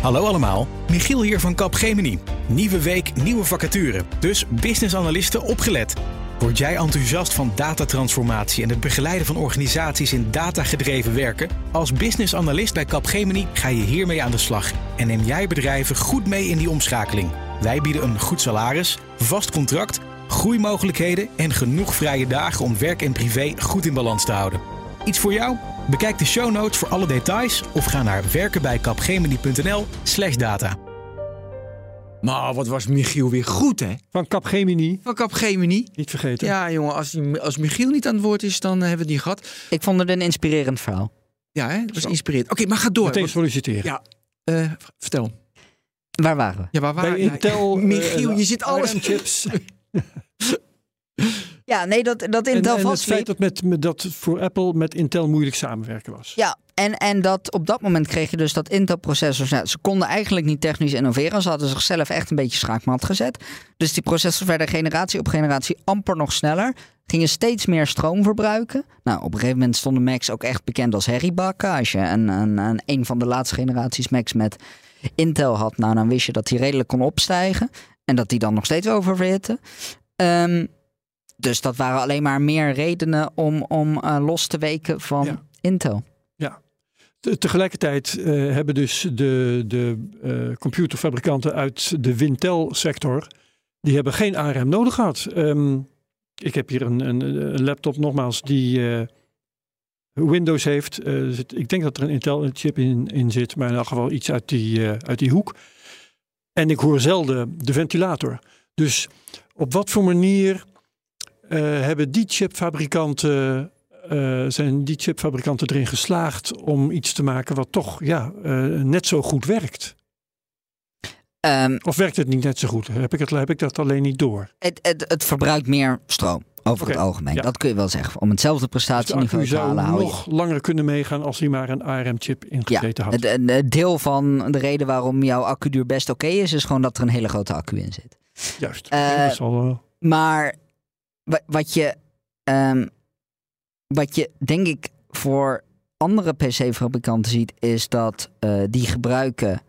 Hallo allemaal, Michiel hier van Capgemini. Nieuwe week, nieuwe vacature. Dus business analisten opgelet. Word jij enthousiast van datatransformatie en het begeleiden van organisaties in datagedreven werken? Als business analist bij Capgemini ga je hiermee aan de slag en neem jij bedrijven goed mee in die omschakeling. Wij bieden een goed salaris, vast contract, groeimogelijkheden en genoeg vrije dagen om werk en privé goed in balans te houden. Iets voor jou? Bekijk de show notes voor alle details of ga naar werkenbijkapgemini.nl/slash data. Maar wat was Michiel weer goed, hè? Van Capgemini, Van Capgemini. niet vergeten. Ja, jongen, als, die- als Michiel niet aan het woord is, dan hebben we het niet gehad. Ik vond het een inspirerend verhaal. Ja, hè? dat was inspirerend. Oké, maar ga door. Meteen solliciteren. Ja, eh, vertel. Waar waren we? Ja, waar waren Intel. eh, Michiel, je zit alles... chips. <laughs> <laughs> Ja, nee, dat, dat Intel en het feit dat, met, met, dat voor Apple met Intel moeilijk samenwerken was. Ja, en, en dat op dat moment kreeg je dus dat Intel-processors. Nou, ze konden eigenlijk niet technisch innoveren. Ze hadden zichzelf echt een beetje schaakmat gezet. Dus die processors werden generatie op generatie amper nog sneller. Gingen steeds meer stroom verbruiken. Nou, op een gegeven moment stonden Macs ook echt bekend als herriebakken. Als je een, een, een, een van de laatste generaties Macs met Intel had, nou, dan wist je dat die redelijk kon opstijgen. En dat die dan nog steeds oververhitten. Ehm dus dat waren alleen maar meer redenen om, om eh, los te weken van Ja. Intel. Te- Tegelijkertijd eh, hebben dus de, de eh, computerfabrikanten uit de Wintel-sector, die hebben geen ARM nodig gehad. Ehm, ik heb hier een, een, een laptop nogmaals die Windows heeft. Zit- ik denk dat er een Intel-chip in, in zit, maar in elk geval iets uit die, uit die hoek. En ik hoor zelden de ventilator. Dus op wat voor manier hebben die chipfabrikanten eh, zijn die chipfabrikanten erin geslaagd om iets te maken wat toch ja, eh, net zo goed werkt? Ehm, Of werkt het niet net zo goed? Heb ik, het, heb ik dat alleen niet door? het, het, het verbruikt meer stroom over het algemeen. ja. Dat kun je wel zeggen. Om hetzelfde Dus de prestatieniveau accu te zou halen je. nog langer kunnen meegaan als hij maar een ARM-chip Ja, ingezeten had. het, het- het deel van de reden waarom jouw accuduur best oké is, is gewoon dat er een hele grote accu in zit. Juist. Eh, dat eh, Maar wat je, ehm, wat je denk ik voor andere PC-fabrikanten ziet, is dat eh, die gebruiken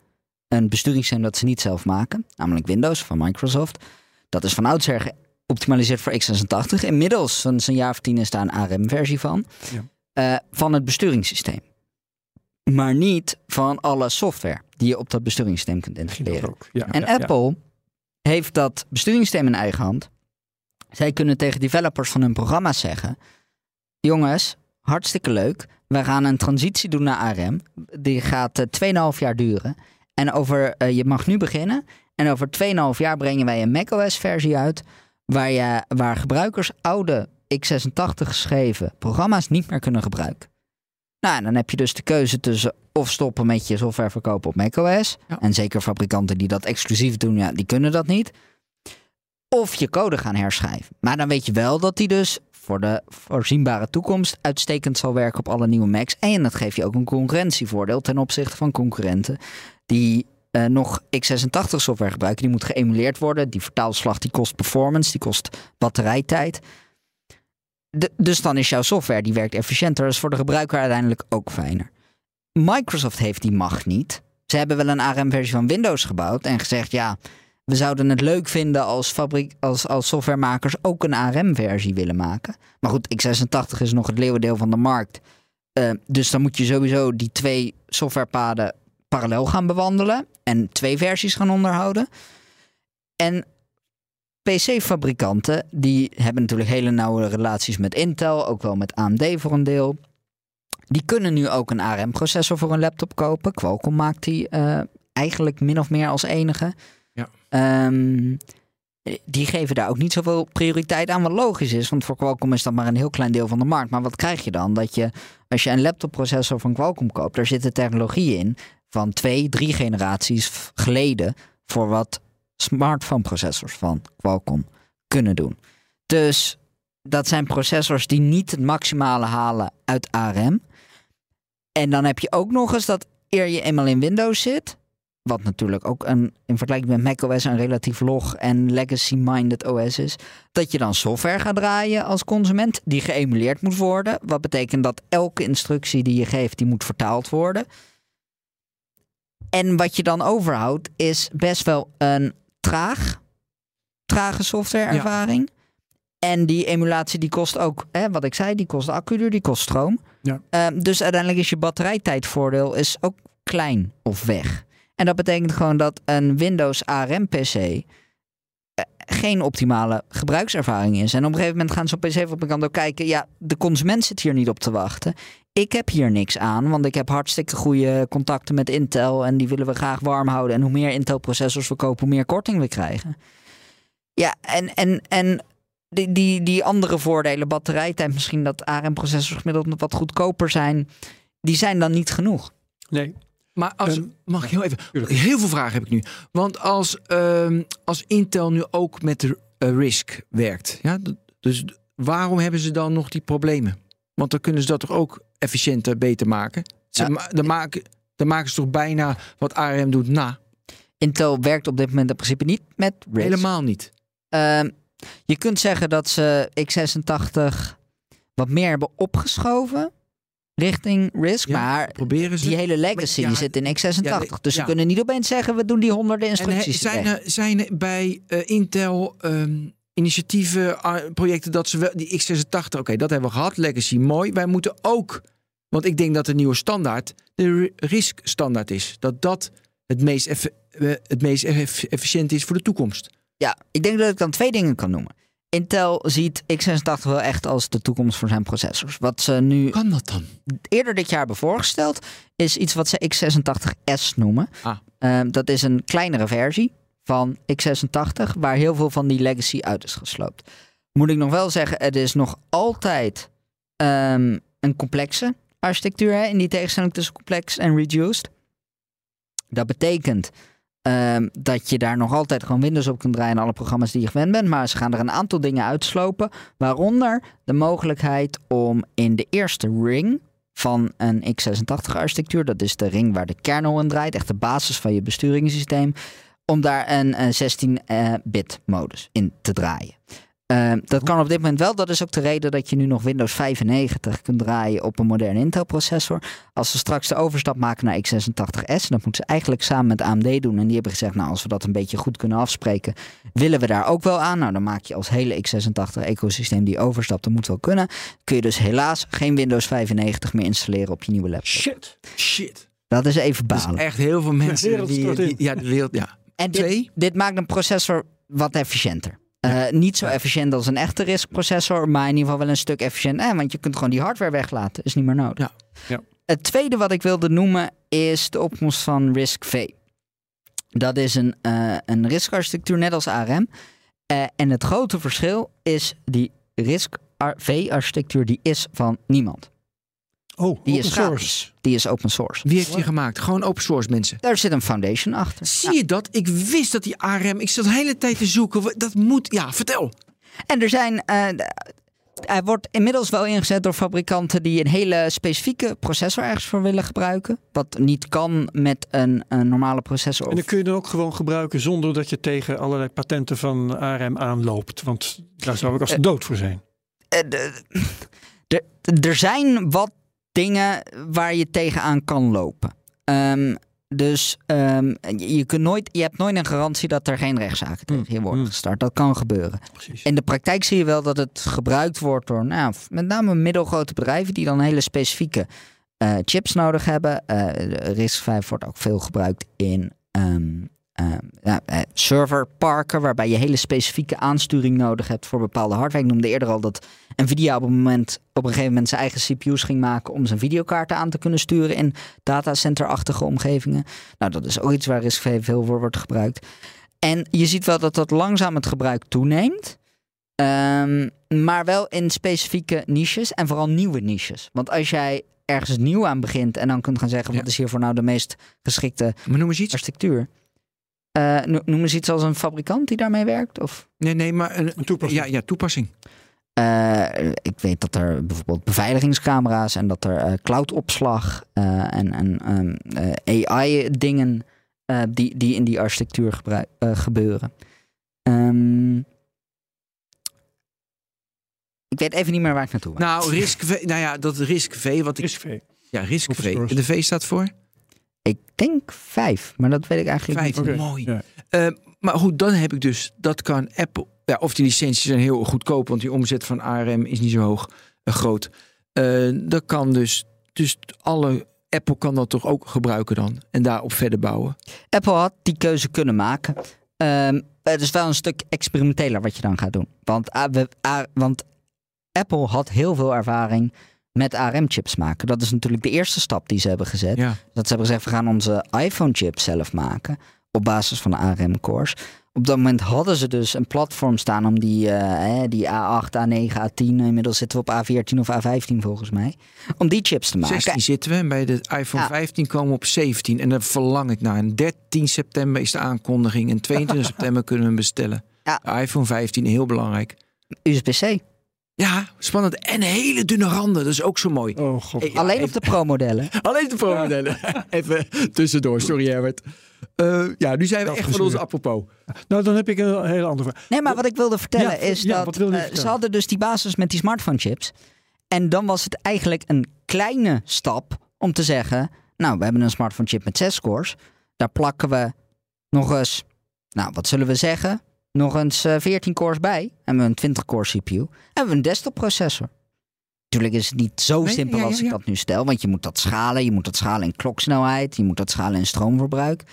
een besturingssysteem dat ze niet zelf maken, namelijk Windows van Microsoft. Dat is van oudsher geoptimaliseerd voor x86. Inmiddels, sinds een jaar of tien, is daar een ARM-versie van. Ja. eh, van het besturingssysteem. Maar niet van alle software die je op dat besturingssysteem kunt. Ja, En ja. Apple heeft dat besturingssysteem in eigen hand. Zij kunnen tegen developers van hun programma's zeggen: Jongens, hartstikke leuk. Wij gaan een transitie doen naar ARM. Die gaat eh, 2,5 jaar duren. En over, eh, je mag nu beginnen. En over 2,5 jaar brengen wij een macOS-versie uit. Waar, je, waar gebruikers oude x86 geschreven programma's niet meer kunnen gebruiken. Nou, en dan heb je dus de keuze tussen of stoppen met je software verkopen op macOS. Ja. En zeker fabrikanten die dat exclusief doen, ja, die kunnen dat niet. Of je code gaan herschrijven. Maar dan weet je wel dat die dus voor de voorzienbare toekomst uitstekend zal werken op alle nieuwe Macs. En dat geeft je ook een concurrentievoordeel ten opzichte van concurrenten die eh, nog x86 software gebruiken. Die moet geëmuleerd worden. Die vertaalslag die kost performance, die kost batterijtijd. Dus dan is jouw software die werkt efficiënter. Dat is voor de gebruiker uiteindelijk ook fijner. Microsoft heeft die macht niet. Ze hebben wel een ARM-versie van Windows gebouwd en gezegd: ja, we zouden het leuk vinden als, fabriek, als, als softwaremakers ook een ARM-versie willen maken. Maar goed, x86 is nog het leeuwendeel van de markt. Uh, dus dan moet je sowieso die twee softwarepaden parallel gaan bewandelen en twee versies gaan onderhouden. En PC-fabrikanten die hebben natuurlijk hele nauwe relaties met Intel, ook wel met AMD voor een deel. Die kunnen nu ook een ARM-processor voor een laptop kopen. Qualcomm maakt die uh, eigenlijk min of meer als enige. Um, die geven daar ook niet zoveel prioriteit aan, wat logisch is. Want voor Qualcomm is dat maar een heel klein deel van de markt. Maar wat krijg je dan? Dat je, als je een laptopprocessor van Qualcomm koopt, daar zitten technologieën in van twee, drie generaties geleden voor wat smartphone-processors van Qualcomm kunnen doen. Dus dat zijn processors die niet het maximale halen uit ARM. En dan heb je ook nog eens dat eer je eenmaal in Windows zit, wat natuurlijk ook een, in vergelijking met macOS een relatief log en legacy-minded OS is. Dat je dan software gaat draaien als consument die geëmuleerd moet worden. Wat betekent dat elke instructie die je geeft, die moet vertaald worden. En wat je dan overhoudt is best wel een traag, trage softwareervaring. Ja. En die emulatie die kost ook, hè, wat ik zei, die kost accuduur, die kost stroom. Ja. Uh, dus uiteindelijk is je batterijtijdvoordeel is ook klein of weg. En dat betekent gewoon dat een Windows ARM PC uh, geen optimale gebruikservaring is. En op een gegeven moment gaan zo'n PC-fabrikanten ook kijken... ja, de consument zit hier niet op te wachten. Ik heb hier niks aan, want ik heb hartstikke goede contacten met Intel... en die willen we graag warm houden. En hoe meer Intel-processors we kopen, hoe meer korting we krijgen. Ja, en, en, en die, die, die andere voordelen, batterijtijd... misschien dat ARM-processors gemiddeld wat goedkoper zijn... die zijn dan niet genoeg. Nee, maar als, Um, mag ik heel even? tuurlijk. Heel veel vragen heb ik nu. Want als, ehm, als Intel nu ook met de eh, RISC werkt, ja, dus waarom hebben ze dan nog die problemen? Want dan kunnen ze dat toch ook efficiënter, beter maken? Ze Ja. ma- dan, maken, dan maken ze toch bijna wat ARM doet na? Intel werkt op dit moment in principe niet met RISC. Helemaal niet. Ehm, je kunt zeggen dat ze x86 wat meer hebben opgeschoven richting RISC. Ja, maar Proberen ze. die hele legacy zit in x86. ja, de- dus ze kunnen niet opeens zeggen, we doen die honderden En he- instructies zijn, weg. er, zijn er bij eh, Intel ehm, initiatieven, ah, projecten dat ze wel die x86, oké, dat hebben we gehad, legacy, mooi. Wij moeten ook, want ik denk dat de nieuwe standaard de RISC standaard is. Dat dat het meest, effe- eh, het meest eff- efficiënt is voor de toekomst. Ja, ik denk dat ik dan twee dingen kan noemen. Intel ziet x86 wel echt als de toekomst voor zijn processors. Wat ze nu Kan dat dan? eerder dit jaar hebben voorgesteld, is iets wat ze x86S noemen. Ah. Ehm, dat is een kleinere versie van x86, waar heel veel van die legacy uit is gesloopt. Moet ik nog wel zeggen, het is nog altijd ehm, een complexe architectuur, hè, in die tegenstelling tussen complex en reduced. Dat betekent ehm, dat je daar nog altijd gewoon Windows op kunt draaien en alle programma's die je gewend bent. Maar ze gaan er een aantal dingen uitslopen. Waaronder de mogelijkheid om in de eerste ring van een x86-architectuur, dat is de ring waar de kernel in draait, echt de basis van je besturingssysteem, om daar een, eh, 16-bit modus in te draaien. Eh, dat kan op dit moment wel. Dat is ook de reden dat je nu nog Windows 95 kunt draaien op een moderne Intel-processor. Als ze straks de overstap maken naar x86S, dat moeten ze eigenlijk samen met AMD doen. En die hebben gezegd, nou, als we dat een beetje goed kunnen afspreken, willen we daar ook wel aan. Nou, dan maak je als hele x86-ecosysteem die overstap, dat moet wel kunnen. Kun je dus helaas geen Windows 95 meer installeren op je nieuwe laptop. shit. Shit. Dat is even Dus balen. echt heel veel mensen wereld die, ja, de wereld, ja. En dit, Twee? dit maakt een processor wat efficiënter. Eh, niet zo efficiënt als een echte RISC-processor, maar in ieder geval wel een stuk efficiënt. Eh, want je kunt gewoon die hardware weglaten, is niet meer nodig. Ja. Ja. Het tweede wat ik wilde noemen is de opkomst van RISC-V. Dat is een, eh, een RISC-architectuur net als ARM. En het grote verschil is die RISC-V-architectuur die is van niemand. Oh, Die open is source. gratis. Die is open source. Wie heeft die gemaakt? Gewoon open source mensen. Daar zit een foundation achter. Zie je dat? Ik wist dat die ARM. Ik zat de hele tijd te zoeken. Dat moet. Ja, vertel. En er zijn. eh, d- hij wordt inmiddels wel ingezet door fabrikanten die een hele specifieke processor ergens voor willen gebruiken. Wat niet kan met een, een normale processor. En dan kun je dan ook gewoon gebruiken zonder dat je tegen allerlei patenten van ARM aanloopt. Want daar zou ik als de dood voor zijn. Eh, er zijn wat dingen waar je tegenaan kan lopen. Ehm, dus ehm, je, je kunt nooit, je hebt nooit een garantie dat er geen rechtszaken tegen je worden Mm. gestart. Dat kan gebeuren. Precies. In de praktijk zie je wel dat het gebruikt wordt door nou, met name middelgrote bedrijven die dan hele specifieke eh, chips nodig hebben. Eh RISC-V wordt ook veel gebruikt in ehm, ja, eh, serverparken, waarbij je hele specifieke aansturing nodig hebt voor bepaalde hardware. Ik noemde eerder al dat Nvidia op een, moment, op een gegeven moment zijn eigen CPU's ging maken om zijn videokaarten aan te kunnen sturen in datacenterachtige omgevingen. Nou, dat is ook iets waar RISC-V veel voor wordt gebruikt. En je ziet wel dat dat langzaam het gebruik toeneemt. Ehm, maar wel in specifieke niches en vooral nieuwe niches. Want als jij ergens nieuw aan begint en dan kunt gaan zeggen: Ja. wat is hiervoor nou de meest geschikte Maar noem eens iets. architectuur? Eh, no- noem eens iets als een fabrikant die daarmee werkt? Of, Nee, nee, maar een, Een toepassing. ja, ja, toepassing. Eh, ik weet dat er bijvoorbeeld beveiligingscamera's en dat er eh, cloudopslag eh, en, en ehm, eh, AI-dingen die, die in die architectuur gebruik- gebeuren. Ehm, ik weet even niet meer waar ik naartoe was. Nou, Risk V, nou ja, dat Risk V, wat ik. Is V. Ja, Risk Open V. source. De V staat voor? Ik denk vijf, maar dat weet ik eigenlijk Vijf. niet. Mooi. ja. Eh, maar goed, dan heb ik dus, dat kan Apple. Ja, of die licenties zijn heel goedkoop, want die omzet van ARM is niet zo hoog, eh, groot. Eh, dat kan dus, dus alle, Apple kan dat toch ook gebruiken dan en daarop verder bouwen. Apple had die keuze kunnen maken. Ehm, het is wel een stuk experimenteler wat je dan gaat doen. Want, want Apple had heel veel ervaring met ARM-chips maken. Dat is natuurlijk de eerste stap die ze hebben gezet. Ja. Dat ze hebben gezegd, we gaan onze iPhone-chip zelf maken. Op basis van de ARM-cores. Op dat moment hadden ze dus een platform staan om die, eh, die A8, A9, A10... inmiddels zitten we op A14 of A15 volgens mij. Om die chips te maken. 16 zitten we en bij de iPhone Ja. 15 komen we op 17. En daar verlang ik naar. En 13 september is de aankondiging en 22 <laughs> september kunnen we hem bestellen. Ja. De iPhone 15, heel belangrijk. USB-C. Ja, spannend. En hele dunne randen, dat is ook zo mooi. Oh god. Ja, Alleen even- <laughs> op de pro-modellen. Alleen de pro-modellen. Even tussendoor, sorry Herbert. Eh, ja, nu zijn we Dat echt van onze weer- apropos. Nou, dan heb ik een hele andere vraag. Nee, maar wat ik wilde vertellen Ja, is ja, dat eh, ze hadden dus die basis met die smartphone chips. En dan was het eigenlijk een kleine stap om te zeggen... Nou, we hebben een smartphone chip met 6 cores. Daar plakken we nog eens, nou wat zullen we zeggen? Nog eens eh, 14 cores bij. En we een 20 core CPU. En we een desktop processor. Natuurlijk is het niet zo Nee, simpel ja, als ja, ik dat nu stel. Want je moet dat schalen. Je moet dat schalen in kloksnelheid. Je moet dat schalen in stroomverbruik.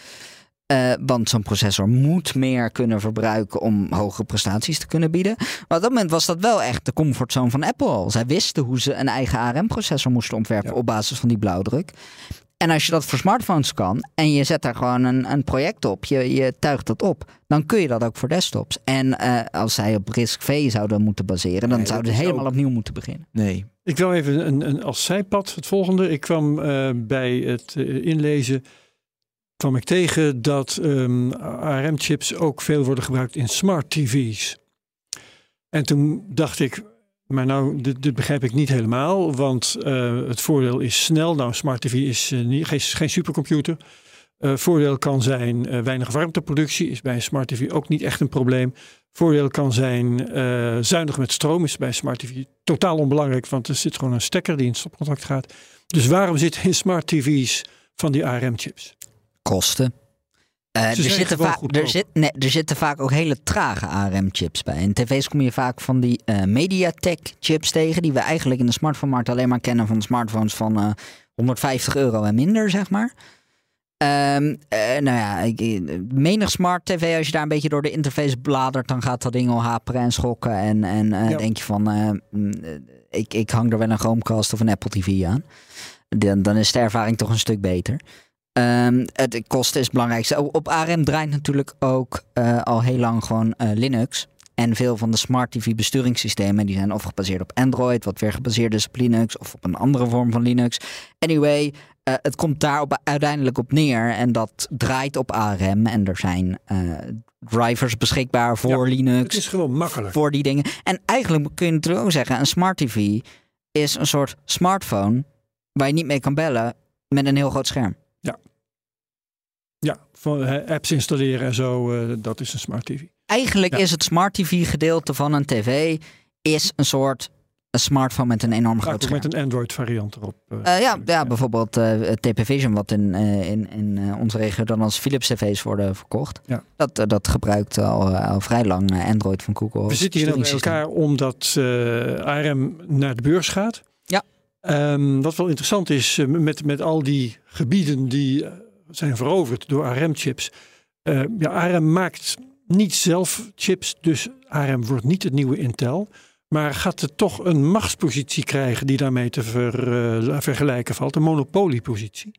Eh, want zo'n processor moet meer kunnen verbruiken om hogere prestaties te kunnen bieden. Maar op dat moment was dat wel echt de comfortzone van Apple al. Zij wisten hoe ze een eigen ARM-processor moesten ontwerpen op basis van die blauwdruk. En als je dat voor smartphones kan en je zet daar gewoon een, een project op, je, je tuigt dat op, dan kun je dat ook voor desktops. En eh, als zij op RISC-V zouden moeten baseren, dan Nee, zouden ze helemaal ook- opnieuw moeten beginnen. Nee. Ik wil even een, een, als zijpad het volgende. Ik kwam eh, bij het eh, inlezen kwam ik tegen dat ehm, ARM-chips ook veel worden gebruikt in smart TV's. En toen dacht ik, maar nou, dit, dit begrijp ik niet helemaal, want eh, het voordeel is snel. Nou, smart TV is eh, niet, geen, geen supercomputer. Eh, voordeel kan zijn weinig warmteproductie, is bij een smart TV ook niet echt een probleem. Voordeel kan zijn zuinig met stroom, is bij smart TV totaal onbelangrijk, want er zit gewoon een stekker die in stopcontact gaat. Dus waarom zitten in smart TV's van die ARM-chips? Kosten. Eh, er, zitten vaak, er, zit, nee, er zitten vaak ook hele trage ARM-chips bij. In tv's kom je vaak van die eh, MediaTek-chips tegen, die we eigenlijk in de smartphone-markt alleen maar kennen van smartphones van eh, 150 euro en minder, zeg maar. Ehm, eh, nou ja, ik, eh, menig smart tv, als je daar een beetje door de interface bladert, dan gaat dat ding al haperen en schokken. En, en eh, Ja. denk je van, eh, mm, eh, ik, ik hang er wel een Chromecast of een Apple TV aan. Dan, dan is de ervaring toch een stuk beter. Ehm, het kosten is het belangrijkste. Op ARM draait natuurlijk ook eh, al heel lang gewoon eh, Linux. En veel van de smart TV besturingssystemen die zijn of gebaseerd op Android, wat weer gebaseerd is op Linux, of op een andere vorm van Linux. Anyway, eh, het komt daar op, uiteindelijk op neer en dat draait op ARM. En er zijn drivers beschikbaar voor Het Linux, is gewoon makkelijk. voor die dingen. En eigenlijk kun je natuurlijk ook zeggen, een smart TV is een soort smartphone waar je niet mee kan bellen met een heel groot scherm. Van, apps installeren en zo, eh, dat is een smart TV. Eigenlijk Ja. is het smart TV gedeelte van een tv is een soort een smartphone met een enorm groot scherm. met een Android variant erop. eh. Eh, ja, ja, bijvoorbeeld eh TP Vision, wat in, in, in onze regio dan als Philips tv's worden verkocht. Ja. Dat, dat gebruikt al, al vrij lang Android van Google. We zitten hier nou bij elkaar omdat ARM naar de beurs gaat. Ja. Ehm, wat wel interessant is met, met al die gebieden die zijn veroverd door ARM-chips. Eh, ja, ARM maakt niet zelf chips, dus ARM wordt niet het nieuwe Intel. Maar gaat het toch een machtspositie krijgen die daarmee te ver, eh, vergelijken valt? Een monopoliepositie?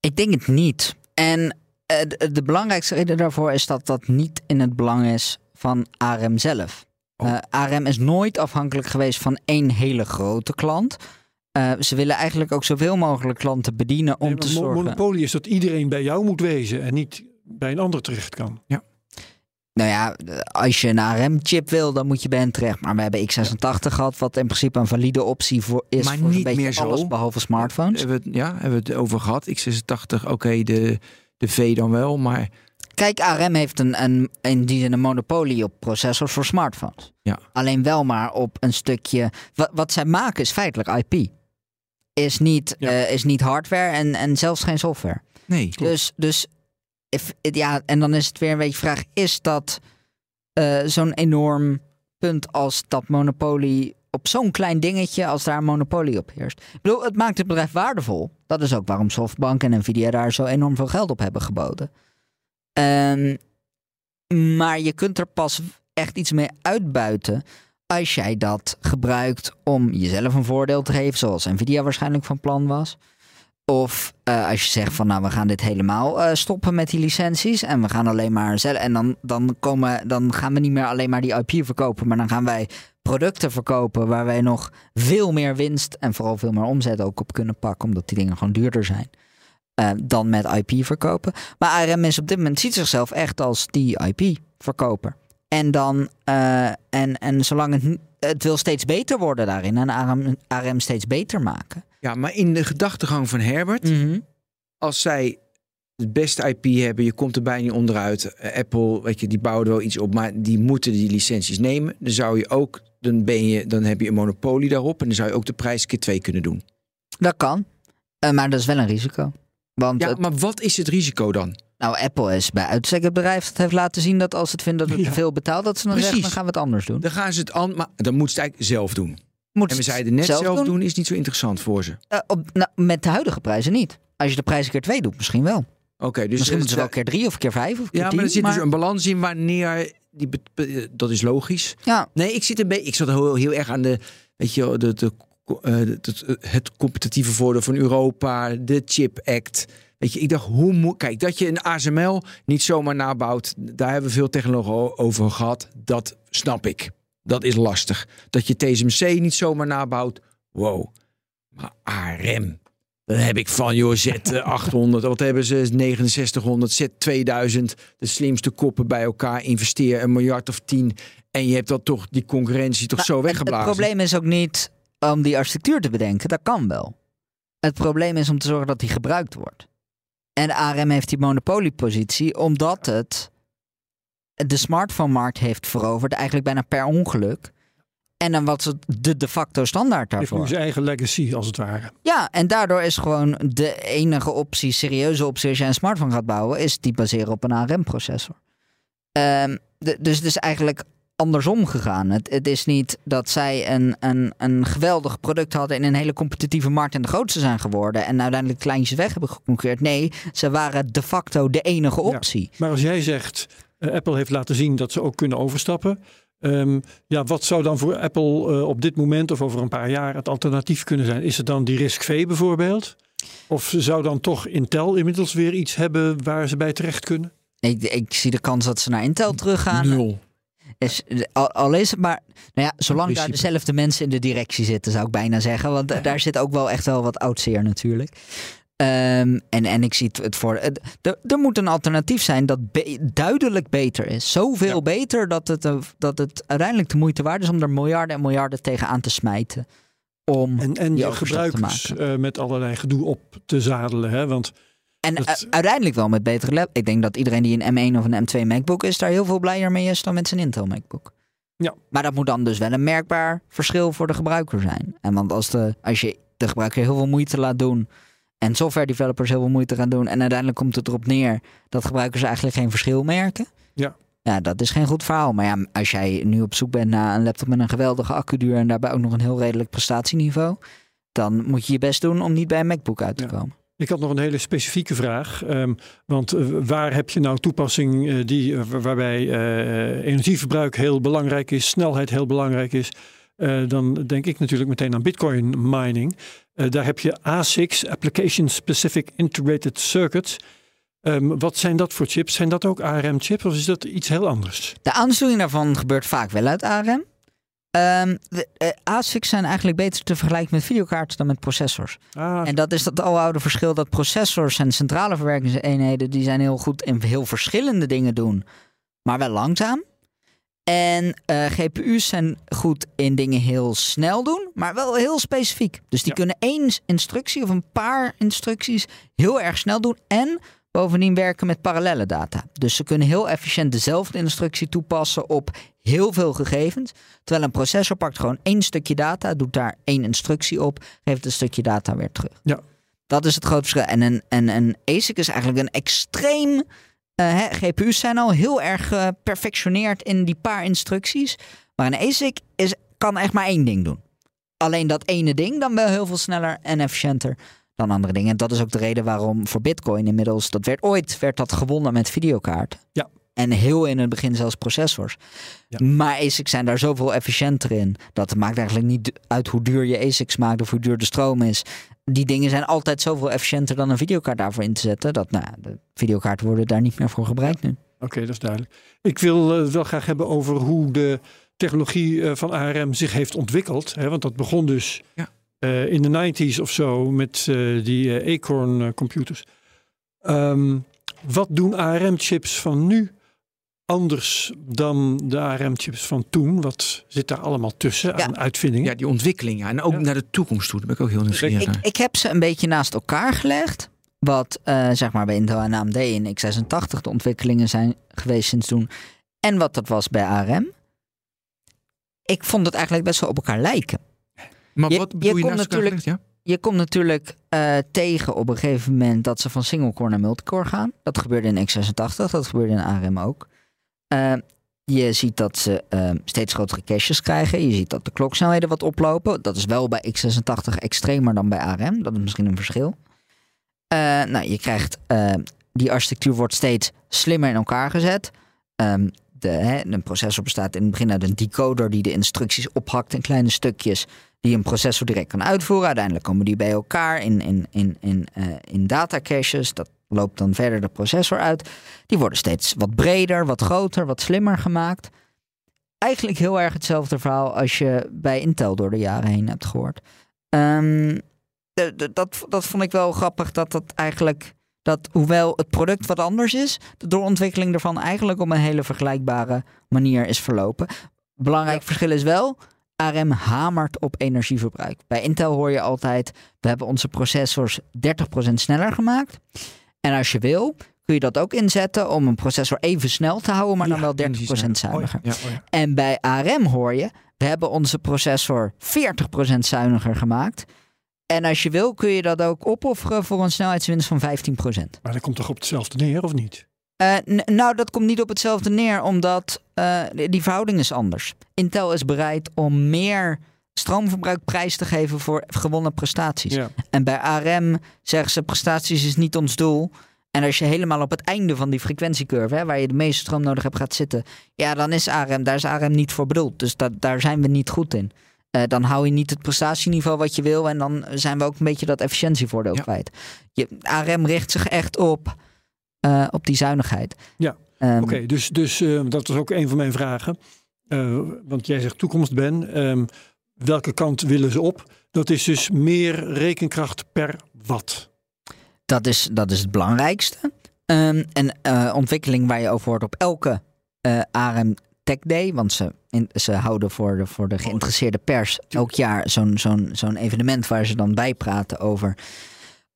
Ik denk het niet. En eh, de, de belangrijkste reden daarvoor is dat dat niet in het belang is van ARM zelf. Oh. ARM is nooit afhankelijk geweest van één hele grote klant. Eh, ze willen eigenlijk ook zoveel mogelijk klanten bedienen om Nee, te zorgen. Monopolie is dat iedereen bij jou moet wezen en niet bij een ander terecht kan. Nou ja, als je een ARM-chip wil, dan moet je bij hen terecht. Maar we hebben x86 gehad, wat in principe een valide optie voor is Maar voor niet een beetje meer zo. alles behalve smartphones. Hebben we het, ja, hebben we het over gehad. X86, oké, de, de V dan wel, maar Kijk, ARM heeft een, een, in die zin een monopolie op processors voor smartphones. Ja. Alleen wel maar op een stukje. Wat, wat zij maken is feitelijk IP. Is niet, Ja. eh, is niet hardware en, en zelfs geen software. nee. Dus, dus if- ja, en dan is het weer een beetje vraag: is dat eh, zo'n enorm punt als dat monopolie op zo'n klein dingetje, als daar een monopolie op heerst? Ik bedoel, het maakt het bedrijf waardevol. Dat is ook waarom Softbank en Nvidia daar zo enorm veel geld op hebben geboden. Ehm, maar je kunt er pas echt iets mee uitbuiten als jij dat gebruikt om jezelf een voordeel te geven, zoals Nvidia waarschijnlijk van plan was. Of eh, als je zegt van nou we gaan dit helemaal eh, stoppen met die licenties en we gaan alleen maar zelf en dan, dan, komen, dan gaan we niet meer alleen maar die IP verkopen, maar dan gaan wij producten verkopen waar wij nog veel meer winst en vooral veel meer omzet ook op kunnen pakken, omdat die dingen gewoon duurder zijn. eh, dan met IP verkopen. Maar ARM is op dit moment ziet zichzelf echt als die IP verkoper. En dan eh, en, en zolang het, het wil steeds beter worden daarin en ARM, steeds beter maken. Ja, maar in de gedachtegang van Herbert, als zij het beste IP hebben, je komt er bijna niet onderuit. Eh, Apple, weet je, die bouwen er wel iets op, maar die moeten die licenties nemen. Dan zou je ook, dan ben je, dan heb je een monopolie daarop en dan zou je ook de prijs keer twee kunnen doen. Dat kan. Eh, maar dat is wel een risico. Want Ja, het- maar wat is het risico dan? Nou, Apple is bij uitstek het bedrijf dat heeft laten zien dat als het vindt dat het Ja. te veel betaalt, dat ze dan Precies. zeggen, dan gaan we het anders doen. Dan gaan ze het aan, maar dan moeten ze het eigenlijk zelf doen. Moet En we zeiden net zelf, doen. is niet zo interessant voor ze. Eh, op, nou, met de huidige prijzen niet. Als je de prijs een keer twee doet, misschien wel. Oké, dus misschien eh, moeten ze wel keer drie of keer vijf of keer Ja, tien. maar er zit maar- dus een balans in wanneer die be- dat is logisch. ja, Nee, ik zit een beetje, ik zat heel, heel erg aan de, weet je, de, de, eh, het, het competitieve voordeel van Europa, de Chip Act. Weet je, ik dacht, hoe moet, kijk, dat je een ASML niet zomaar nabouwt, daar hebben we veel technologie over gehad. Dat snap ik. Dat is lastig. Dat je TSMC niet zomaar nabouwt, wow. Maar ARM, dan heb ik van, joh, Z800, <laughs> wat hebben ze, 6900, Z2000, de slimste koppen bij elkaar, investeer een miljard of tien. En je hebt dat toch, die concurrentie toch zo weggeblazen. Het probleem is ook niet om die architectuur te bedenken. Dat kan wel. Het probleem is om te zorgen dat die gebruikt wordt. En ARM heeft die monopoliepositie omdat het de smartphone-markt heeft veroverd, eigenlijk bijna per ongeluk. En dan wat het de de facto standaard Heeft nu daarvoor. zijn eigen legacy als het ware. Ja, en daardoor is gewoon de enige optie, serieuze optie als je een smartphone gaat bouwen, is die baseren op een ARM-processor. Ehm, de- dus het is eigenlijk andersom gegaan. Het, het is niet dat zij een, een, een geweldig product hadden in een hele competitieve markt en de grootste zijn geworden en uiteindelijk kleintjes weg hebben geconcureerd. Nee, ze waren de facto de enige Ja. optie. Maar als jij zegt, eh, Apple heeft laten zien dat ze ook kunnen overstappen. ehm, ja, wat zou dan voor Apple eh, op dit moment of over een paar jaar het alternatief kunnen zijn? Is het dan die RISC-V bijvoorbeeld? Of zou dan toch Intel inmiddels weer iets hebben waar ze bij terecht kunnen? Ik, ik zie de kans dat ze naar Intel teruggaan. Nul. Is, al, al is het maar, nou ja, zolang daar dezelfde mensen in de directie zitten, zou ik bijna zeggen. Want daar zit ook wel echt wel wat oud zeer natuurlijk. Ehm, en, en ik zie het, voor. Er moet een alternatief zijn dat be- duidelijk beter is. Zoveel Ja. beter dat het, eh, dat het uiteindelijk de moeite waard is om er miljarden en miljarden tegenaan te smijten. Om, En, en je gebruikers maken. eh, met allerlei gedoe op te zadelen. Hè? Want en dat- u- uiteindelijk wel met betere lab. Ik denk dat iedereen die een M1 of een M2 MacBook is, daar heel veel blijer mee is dan met zijn Intel MacBook. Ja. Maar dat moet dan dus wel een merkbaar verschil voor de gebruiker zijn. En want als, de, als je de gebruiker heel veel moeite laat doen en software developers heel veel moeite gaan doen en uiteindelijk komt het erop neer dat gebruikers eigenlijk geen verschil merken. Ja. Ja, dat is geen goed verhaal. Maar ja, als jij nu op zoek bent naar een laptop met een geweldige accuduur en daarbij ook nog een heel redelijk prestatieniveau, dan moet je je best doen om niet bij een MacBook uit te Ja. komen. Ik had nog een hele specifieke vraag. ehm, want eh, waar heb je nou toepassing eh, die, eh, waar- waarbij energieverbruik heel belangrijk is, snelheid heel belangrijk is? Dan denk ik natuurlijk meteen aan Bitcoin mining. Daar heb je ASICs, Application Specific Integrated Circuits. Ehm, wat zijn dat voor chips? Zijn dat ook ARM-chips of is dat iets heel anders? De aansturing daarvan gebeurt vaak wel uit ARM. Ehm, de, ASICs zijn eigenlijk beter te vergelijken met videokaarten dan met processors. Ah, En dat is dat aloude verschil dat processors en centrale verwerkingseenheden... die zijn heel goed in heel verschillende dingen doen, maar wel langzaam. En eh, GPU's zijn goed in dingen heel snel doen, maar wel heel specifiek. Dus die Ja. kunnen één instructie of een paar instructies heel erg snel doen. En bovendien werken met parallele data. Dus ze kunnen heel efficiënt dezelfde instructie toepassen op heel veel gegevens. Terwijl een processor pakt gewoon één stukje data, doet daar één instructie op, geeft een stukje data weer terug. Ja. Dat is het grote verschil. En een, en een ASIC is eigenlijk een extreem. eh, GPU's zijn al heel erg geperfectioneerd in die paar instructies. Maar een ASIC is, kan echt maar één ding doen. Alleen dat ene ding dan wel heel veel sneller en efficiënter dan andere dingen. En dat is ook de reden waarom voor Bitcoin inmiddels, dat werd ooit werd dat gewonnen met videokaarten. Ja. En heel in het begin zelfs processors. Ja. Maar ASICs zijn daar zoveel efficiënter in. Dat het maakt eigenlijk niet uit hoe duur je ASICs maakt of hoe duur de stroom is. Die dingen zijn altijd zoveel efficiënter dan een videokaart daarvoor in te zetten. Dat nou, de videokaarten worden daar niet meer voor gebruikt nu. Oké, dat is duidelijk. Ik wil het wel graag hebben over hoe de technologie eh, van ARM zich heeft ontwikkeld. Hè, want dat begon dus Ja. Eh, in de 90s of zo met eh, die eh, Acorn computers. Ehm, wat doen ARM-chips van nu anders dan de ARM-chips van toen? Wat zit daar allemaal tussen Ja. aan uitvindingen? Ja, die ontwikkeling. Ja. En ook Ja. naar de toekomst toe. Daar ben ik ook heel nieuwsgierig Ik, naar. ik heb ze een beetje naast elkaar gelegd. Wat eh, zeg maar bij Intel en AMD in x86 de ontwikkelingen zijn geweest sinds toen. En wat dat was bij ARM. Ik vond het eigenlijk best wel op elkaar lijken. Maar je- wat je bedoel je, kon naast elkaar natuurlijk-? Ja? Je komt natuurlijk eh, tegen op een gegeven moment dat ze van single-core naar multicore gaan. Dat gebeurde in x86, dat gebeurde in ARM ook. Eh, je ziet dat ze eh, steeds grotere caches krijgen. Je ziet dat de kloksnelheden wat oplopen. Dat is wel bij x86 extremer dan bij ARM. Dat is misschien een verschil. Eh, nou, je krijgt eh, die architectuur wordt steeds slimmer in elkaar gezet. Ehm, de, hè, een processor bestaat in het begin uit een decoder die de instructies ophakt in kleine stukjes die een processor direct kan uitvoeren. Uiteindelijk komen die bij elkaar in, in, in, in, eh, in data caches. Dat loopt dan verder de processor uit. Die worden steeds wat breder, wat groter, wat slimmer gemaakt. Eigenlijk heel erg hetzelfde verhaal als je bij Intel door de jaren heen hebt gehoord. Ehm, dat, dat vond ik wel grappig dat dat eigenlijk. Dat hoewel het product wat anders is, de doorontwikkeling ervan eigenlijk op een hele vergelijkbare manier is verlopen. Belangrijk verschil is wel, ARM hamert op energieverbruik. Bij Intel hoor je altijd, we hebben onze processors 30% sneller gemaakt. En als je wil, kun je dat ook inzetten om een processor even snel te houden, maar dan wel 30% energiezuinig. zuiniger. Ja. Oh. En bij ARM hoor je, we hebben onze processor 40% zuiniger gemaakt. En als je wil, kun je dat ook opofferen voor een snelheidswinst van 15%. Maar dat komt toch op hetzelfde neer, of niet? Eh, nou, dat komt niet op hetzelfde neer, omdat eh, die- die verhouding is anders. Intel is bereid om meer stroomverbruik prijs te geven voor gewonnen prestaties. Ja. En bij ARM zeggen ze, prestaties is niet ons doel. En als je helemaal op het einde van die frequentiecurve, hè, waar je de meeste stroom nodig hebt, gaat zitten, ja, dan is ARM, daar is ARM niet voor bedoeld. Dus dat, daar zijn we niet goed in. Eh, dan hou je niet het prestatieniveau wat je wil en dan zijn we ook een beetje dat efficiëntievoordeel Ja. kwijt. Je, ARM richt zich echt op, eh, op die zuinigheid. Ja. Ehm, Oké, dus, dus eh, dat was ook een van mijn vragen. Want jij zegt toekomst, Ben. Ehm, welke kant willen ze op? Dat is dus meer rekenkracht per watt. Dat is, dat is het belangrijkste. Ehm, en ontwikkeling waar je over hoort op elke ARM Tech Day. Want ze, in, ze houden voor de, voor de geïnteresseerde pers elk jaar zo'n zo'n zo'n evenement waar ze dan bijpraten over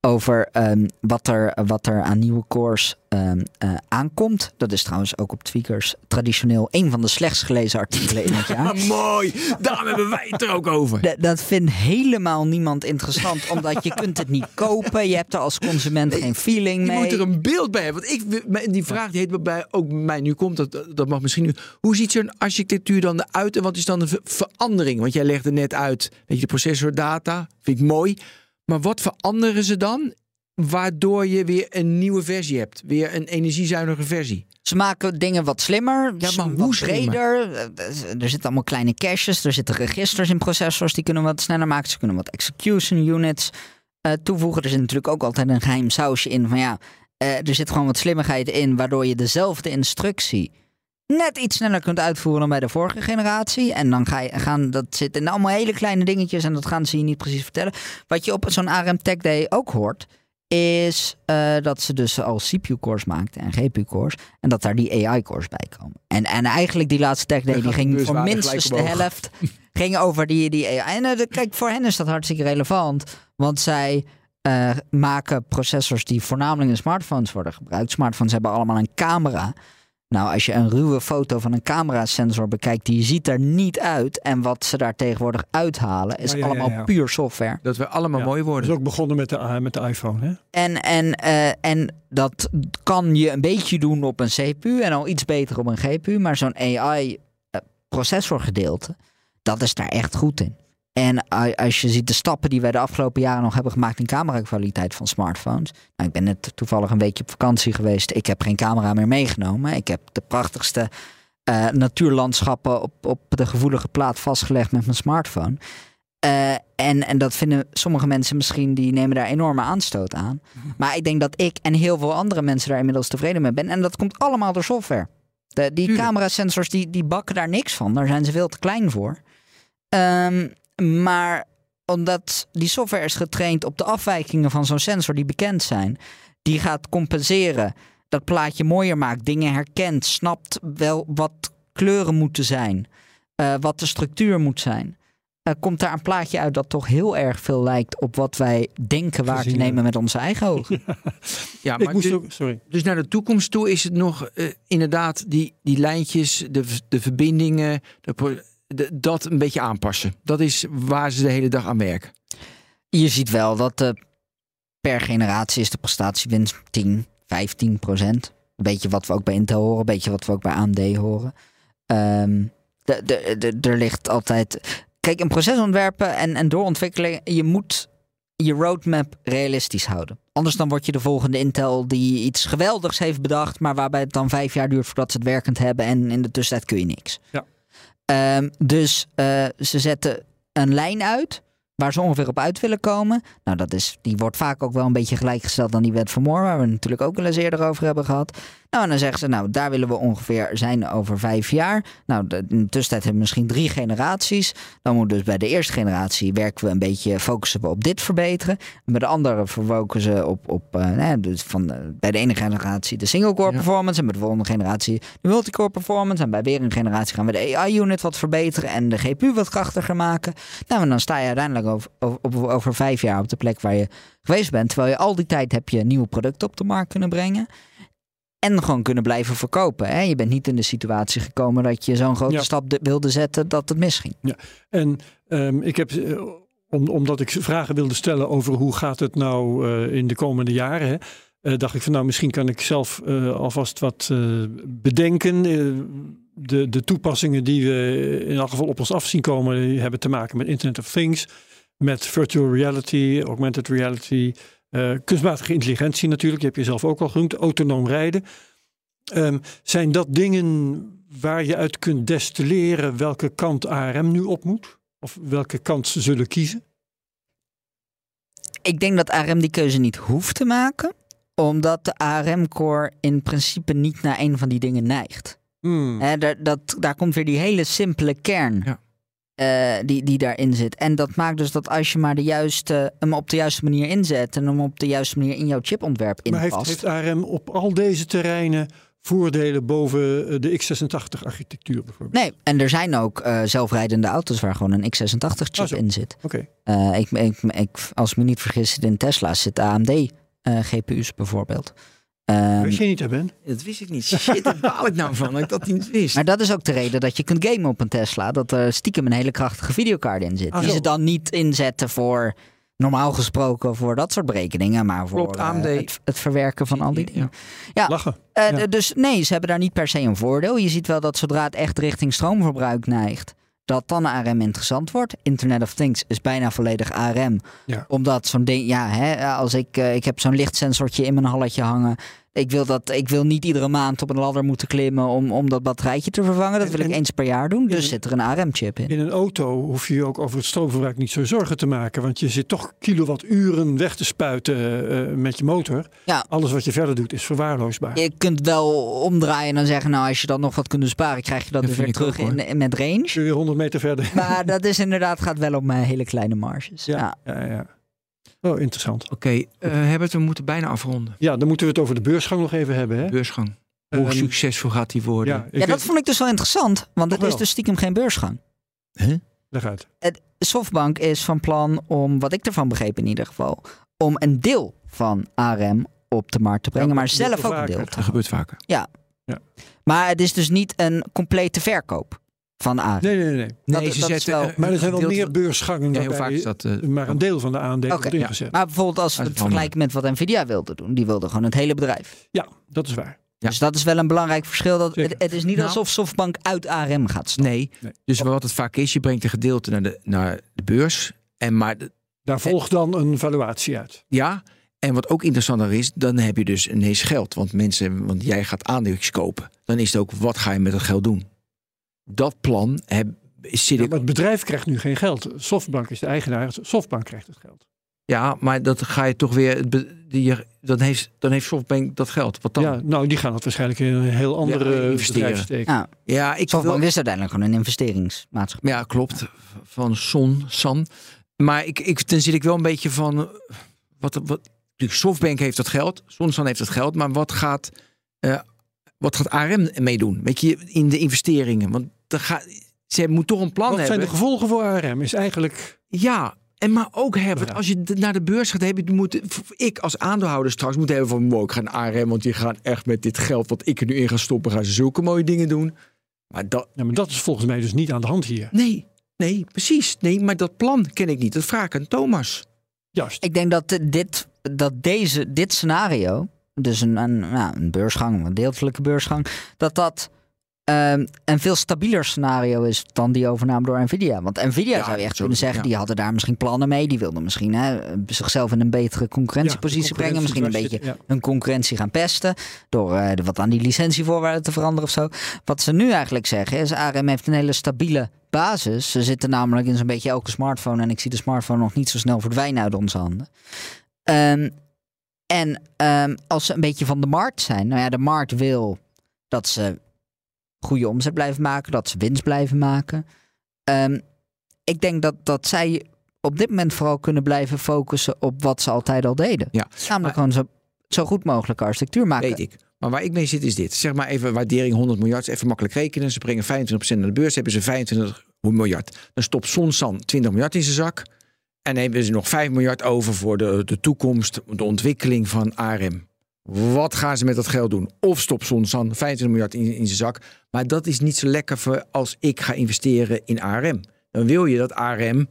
over ehm, wat, er, wat er aan nieuwe cores ehm, eh, aankomt. Dat is trouwens ook op Tweakers traditioneel een van de slechtst gelezen artikelen in het <laughs> jaar. mooi, daarom hebben wij het er ook over. D- dat vindt helemaal niemand interessant, <laughs> omdat je kunt het niet kopen. Je hebt er als consument geen feeling Je mee. moet er een beeld bij hebben. Want ik, die vraag die heet bij ook mij nu komt, dat, dat mag misschien nu. Hoe ziet zo'n architectuur dan eruit en wat is dan de ver- verandering? Want jij legde net uit, weet je, de processordata, vind ik mooi. Maar wat veranderen ze dan? Waardoor je weer een nieuwe versie hebt. Weer een energiezuinige versie. Ze maken dingen wat slimmer, Ja, maar wat hoe slimmer? breder. Eh, Er zitten allemaal kleine caches, er zitten registers in processors die kunnen wat sneller maken. Ze kunnen wat execution units eh, toevoegen. Er zit natuurlijk ook altijd een geheim sausje in van ja, eh, er zit gewoon wat slimmigheid in, waardoor je dezelfde instructie net iets sneller kunt uitvoeren dan bij de vorige generatie. En dan ga je, gaan, dat zit in allemaal hele kleine dingetjes en dat gaan ze je niet precies vertellen. Wat je op zo'n ARM Tech Day ook hoort, is eh, dat ze dus al CPU-cores maakten en GPU-cores. En dat daar die AI-cores bij komen. En, en eigenlijk die laatste Tech Day, die ging voor beurswaarde minstens de helft ging over die, die AI. En eh, kijk, voor hen is dat hartstikke relevant. Want zij eh, maken processors die voornamelijk in smartphones worden gebruikt. Smartphones hebben allemaal een camera. Nou, als je een ruwe foto van een camerasensor bekijkt, die ziet er niet uit. En wat ze daar tegenwoordig uithalen, is Ja, ja, ja, allemaal ja. puur software. Dat we allemaal Ja, mooi Dat worden. is ook begonnen met de, met de iPhone. Hè? En, en, eh, en dat kan je een beetje doen op een CPU en al iets beter op een GPU. Maar zo'n AI-processorgedeelte, dat is daar echt goed in. En als je ziet de stappen die wij de afgelopen jaren nog hebben gemaakt in camerakwaliteit van smartphones. Nou, ik ben net toevallig een weekje op vakantie geweest. Ik heb geen camera meer meegenomen. Ik heb de prachtigste eh, natuurlandschappen op, op de gevoelige plaat vastgelegd met mijn smartphone. Eh, en, en dat vinden sommige mensen misschien, die nemen daar enorme aanstoot aan. Maar ik denk dat ik en heel veel andere mensen daar inmiddels tevreden mee ben. En dat komt allemaal door software. De, die camerasensors die, die bakken daar niks van. Daar zijn ze veel te klein voor. Ehm, maar omdat die software is getraind op de afwijkingen van zo'n sensor die bekend zijn, die gaat compenseren, dat plaatje mooier maakt, dingen herkent, snapt wel wat kleuren moeten zijn, eh, wat de structuur moet zijn. eh, komt daar een plaatje uit dat toch heel erg veel lijkt op wat wij denken waar te nemen met onze eigen <laughs> ogen. Ja, Ik maar moest dus, ook, sorry. dus naar de toekomst toe is het nog eh, inderdaad die, die lijntjes, de, de verbindingen, de- dat een beetje aanpassen. Dat is waar ze de hele dag aan werken. Je ziet wel dat per generatie is de prestatiewinst 10, 15 procent. Een beetje wat we ook bij Intel horen, een beetje wat we ook bij AMD horen. Ehm, de, de, de, er ligt altijd. Kijk, een proces ontwerpen en, en doorontwikkelen, je moet je roadmap realistisch houden. Anders dan word je de volgende Intel die iets geweldigs heeft bedacht, maar waarbij het dan vijf jaar duurt voordat ze het werkend hebben en in de tussentijd kun je niks. Ja. Ehm, dus eh, ze zetten een lijn uit waar ze ongeveer op uit willen komen. Nou, dat is, die wordt vaak ook wel een beetje gelijkgesteld aan die wet van Moore, waar we natuurlijk ook wel eens eerder over hebben gehad. Nou, en dan zeggen ze, nou, daar willen we ongeveer zijn over vijf jaar. Nou, de, in de tussentijd hebben we misschien drie generaties. Dan moet dus bij de eerste generatie werken we een beetje, focussen we op dit verbeteren. En bij de andere focussen op, op eh, nou, dus van de- bij de ene generatie de single-core Ja. performance. En bij de volgende generatie de multicore performance. En bij weer een generatie gaan we de AI-unit wat verbeteren. En de GPU wat krachtiger maken. Nou, en dan sta je uiteindelijk over, over, over vijf jaar op de plek waar je geweest bent. Terwijl je al die tijd heb je nieuwe producten op de markt kunnen brengen. En gewoon kunnen blijven verkopen. Hè? Je bent niet in de situatie gekomen dat je zo'n grote Ja. stap de- wilde zetten dat het misging. En ehm, ik heb, eh, om, omdat ik vragen wilde stellen over hoe gaat het nou eh, in de komende jaren, hè, eh, dacht ik van nou misschien kan ik zelf alvast wat bedenken. De, de toepassingen die we in elk geval op ons af zien komen, hebben te maken met Internet of Things, met virtual reality, augmented reality, eh, kunstmatige intelligentie natuurlijk, je zelf ook al genoemd, autonoom rijden. Ehm, zijn dat dingen waar je uit kunt destilleren welke kant ARM nu op moet? Of welke kant ze zullen kiezen? Ik denk dat ARM die keuze niet hoeft te maken. Omdat de ARM-core in principe niet naar een van die dingen neigt. Hmm. Daar, dat, daar komt weer die hele simpele kern Ja. Eh, die, die daarin zit. En dat maakt dus dat als je maar de juiste, hem op de juiste manier inzet... en hem op de juiste manier in jouw chipontwerp Maar heeft, inpast... heeft ARM op al deze terreinen voordelen boven eh, de x86-architectuur bijvoorbeeld. Nee, en er zijn ook eh, zelfrijdende auto's waar gewoon een x86-chip Ah, in zit. Oké. Ik, ik, ik, als ik me niet vergis, in Tesla's zit AMD-GPU's bijvoorbeeld. Ehm, Weet je niet, hè Ben? Dat wist ik niet. Shit, daar baal ik nou van dat ik dat niet wist. maar dat is ook de reden dat je kunt gamen op een Tesla. Dat er stiekem een hele krachtige videokaart in zit. Ah, die zo. ze dan niet inzetten voor, normaal gesproken, voor dat soort berekeningen. Maar voor Klopt, eh, het, het verwerken van al die dingen. Ja. Lachen. Eh, Ja. Dus nee, ze hebben daar niet per se een voordeel. Je ziet wel dat zodra het echt richting stroomverbruik neigt, dat dan ARM interessant wordt. Internet of Things is bijna volledig ARM. Ja. Omdat zo'n ding, ja, hè, als ik, eh, ik heb zo'n lichtsensortje in mijn halletje hangen. Ik wil, dat, ik wil niet iedere maand op een ladder moeten klimmen om, om dat batterijtje te vervangen. Dat wil ik En- eens per jaar doen. Dus zit er een ARM-chip in. In een auto hoef je je ook over het stroomverbruik niet zo zorgen te maken. Want je zit toch kilowatturen weg te spuiten eh, met je motor. Ja. Alles wat je verder doet is verwaarloosbaar. Je kunt wel omdraaien en dan zeggen, nou als je dan nog wat kunt besparen, krijg je dat, Dat dus weer terug ook, in, in- met range. Kun je weer 100 meter verder. Maar dat is inderdaad, gaat wel om hele kleine marges. ja. Ja, ja. Oh, interessant. Oké, eh Herbert, we moeten bijna afronden. Ja, dan moeten we het over de beursgang nog even hebben. Hè? Beursgang. Hoe Ehm, succesvol gaat die worden? Ja, Ja, dat weet- vond ik dus wel interessant, want het is dus stiekem geen beursgang. leg uit. Softbank is van plan om, wat ik ervan begreep in ieder geval, om een deel van ARM op de markt te brengen, Ja, maar zelf ook een deel. Dat gebeurt vaker. Maar het is dus niet een complete verkoop van ARM. Nee, nee, nee. Nee, dat ze zetten... wel- eh, Maar er zijn wel meer beursgangen Ja, heel vaak waarbij is dat... eh, maar een deel van de aandelen wordt ja. ingezet. Maar bijvoorbeeld als we het vergelijken met wat Nvidia wilde doen, die wilde gewoon het hele bedrijf. Ja, dat is waar. Ja. Dus dat is wel een belangrijk verschil. Dat, het, het is niet Nou. alsof Softbank uit ARM gaat stappen. Nee. Nee. Dus wat het vaak is, je brengt een gedeelte naar de, naar de beurs. En maar de- Daar volgt dan een valuatie uit. ja, en wat ook interessanter is, dan heb je dus ineens geld. Want mensen, want jij gaat aandeeltjes kopen. Dan is het ook, wat ga je met dat geld doen? Dat plan heb, zit Ja, maar het bedrijf krijgt nu geen geld. Softbank is de eigenaar. Softbank krijgt het geld. Ja, maar dat ga je toch weer... Die, dan, heeft, dan heeft Softbank dat geld. Wat dan? Ja, nou, die gaan het waarschijnlijk in een heel andere Ja, investeren. bedrijf steken. Ja, Ja, ik Softbank wil, is uiteindelijk gewoon een investeringsmaatschappij. Ja, klopt. Van Son, San. Maar ik, ik, dan zit ik wel een beetje van... Wat, wat, natuurlijk, Softbank heeft dat geld. Sonsan heeft dat geld. Maar wat gaat, eh, wat gaat ARM meedoen? Weet je, in de investeringen. Want er gaat, ze moet toch een plan Wat zijn hebben. de gevolgen voor ARM? Is eigenlijk... Ja, en maar ook Herbert, Ja. als je naar de beurs gaat, heb je, moet, ik als aandeelhouder straks moet hebben van, wow, ik ga naar ARM, want die gaan echt met dit geld wat ik er nu in ga stoppen, gaan ze zulke mooie dingen doen. Maar dat, Ja, maar dat is volgens mij dus niet aan de hand hier. nee, nee, precies, nee, maar dat plan ken ik niet. Dat vraag ik aan Thomas. Juist. Ik denk dat dit, dat deze, dit scenario, dus een, een, nou, een beursgang, een deeltelijke beursgang, dat dat ehm, een veel stabieler scenario is dan die overname door Nvidia. Want Nvidia Ja, zou je echt zo- kunnen zeggen, ja. die hadden daar misschien plannen mee. Die wilden misschien hè, zichzelf in een betere concurrentiepositie Ja, brengen. Misschien een beetje hun concurrentie gaan pesten. Door eh, wat aan die licentievoorwaarden te veranderen of zo. Wat ze nu eigenlijk zeggen is, ARM heeft een hele stabiele basis. Ze zitten namelijk in zo'n beetje elke smartphone. En ik zie de smartphone nog niet zo snel verdwijnen uit onze handen. Ehm, en ehm, als ze een beetje van de markt zijn. Nou ja, de markt wil dat ze goede omzet blijven maken. Dat ze winst blijven maken. Ehm, ik denk dat, dat zij op dit moment vooral kunnen blijven focussen op wat ze altijd al deden. Ja. Namelijk Maar- gewoon zo, zo goed mogelijke architectuur maken. Weet ik. Maar waar ik mee zit is dit. Zeg maar even waardering 100 miljard. Even makkelijk rekenen. Ze brengen 25% naar de beurs. Hebben ze 25 miljard. Dan stopt Sonsan 20 miljard in zijn zak. En hebben ze nog 5 miljard over voor de, de toekomst. De ontwikkeling van ARM. Wat gaan ze met dat geld doen? Of stopt Sonsan 25 miljard in, in zijn zak. Maar dat is niet zo lekker voor als ik ga investeren in ARM. Dan wil je dat ARM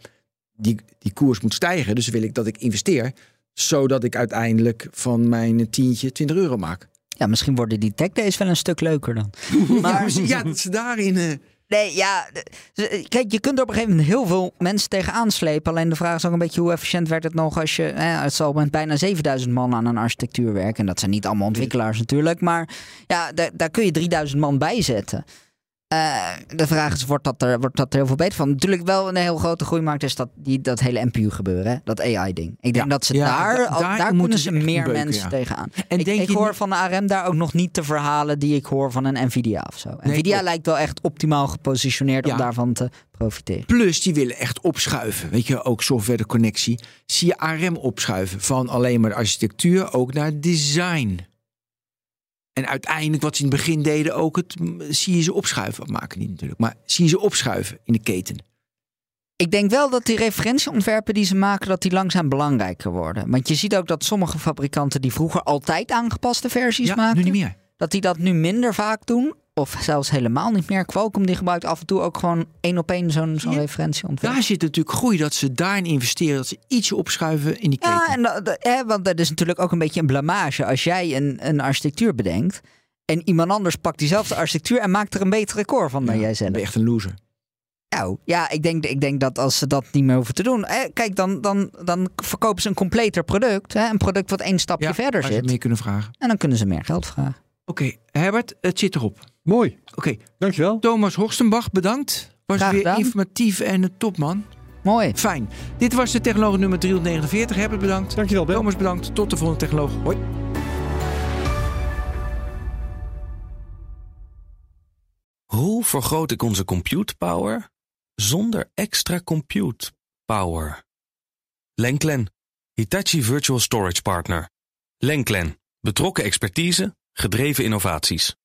die, die koers moet stijgen. Dus wil ik dat ik investeer. Zodat ik uiteindelijk van mijn tientje 20 euro maak. Ja, misschien worden die tech days wel een stuk leuker dan. <laughs> Maar ja, dat ze daarin. eh, Nee, ja. ze- Kijk, je kunt er op een gegeven moment heel veel mensen tegenaan slepen. Alleen de vraag is ook een beetje hoe efficiënt werd het nog als je... Hè, het zal met bijna 7000 man aan een architectuur werken. En dat zijn niet allemaal ontwikkelaars natuurlijk. Maar ja, daar, daar kun je 3000 man bij zetten. Eh, de vraag is, wordt dat, er, wordt dat er heel veel beter van? Natuurlijk wel een heel grote groeimarkt is dat, die, dat hele NPU gebeuren. Hè? Dat AI-ding. Ik denk Ja. dat ze Ja, daar, da- al- daar daar, moeten kunnen ze meer beuken, mensen ja. tegenaan. En ik denk ik je hoor van de ARM daar ook nog niet de verhalen die ik hoor van een Nvidia of zo. Nvidia lijkt wel echt optimaal gepositioneerd om daarvan te profiteren. Plus, die willen echt opschuiven. Weet je, ook software de connectie. Zie je ARM opschuiven. Van alleen maar architectuur ook naar design. En uiteindelijk, wat ze in het begin deden, ook het zie je ze opschuiven. Maken niet natuurlijk, maar zie je ze opschuiven in de keten. Ik denk wel dat die referentieontwerpen die ze maken, dat die langzaam belangrijker worden. Want je ziet ook dat sommige fabrikanten die vroeger altijd aangepaste versies Ja, maken, nu niet meer. dat die dat nu minder vaak doen. Of zelfs helemaal niet meer. Qualcomm die gebruikt af en toe ook gewoon één op één zo'n zo'n Ja. referentieontwerp. Daar zit natuurlijk groei, dat ze daarin investeren, dat ze ietsje opschuiven in die keten. Ja, en dat, dat- hè, want dat is natuurlijk ook een beetje een blamage als jij een, een architectuur bedenkt. En iemand anders pakt diezelfde architectuur en maakt er een betere core van dan Ja, jij dan zelf. ben je echt een loser. Nou, ja, ik denk, ik denk dat als ze dat niet meer hoeven te doen. Hè, kijk, dan, dan, dan verkopen ze een completer product. Hè, een product wat één stapje Ja, verder waar ze zit. meer kunnen vragen. En dan kunnen ze meer geld vragen. Oké, Herbert, het zit erop. Mooi, Oké, dankjewel. Thomas Horstenbach, bedankt. Was Graag weer informatief en een topman. Mooi. Fijn. Dit was de technoloog nummer 349. Herbert, bedankt. Dankjewel, Ben. Thomas, bedankt. Tot de volgende technoloog. Hoi. Hoe vergroot ik onze compute power zonder extra compute power? Lenklen, Hitachi Virtual Storage Partner. Lenklen, betrokken expertise, gedreven innovaties.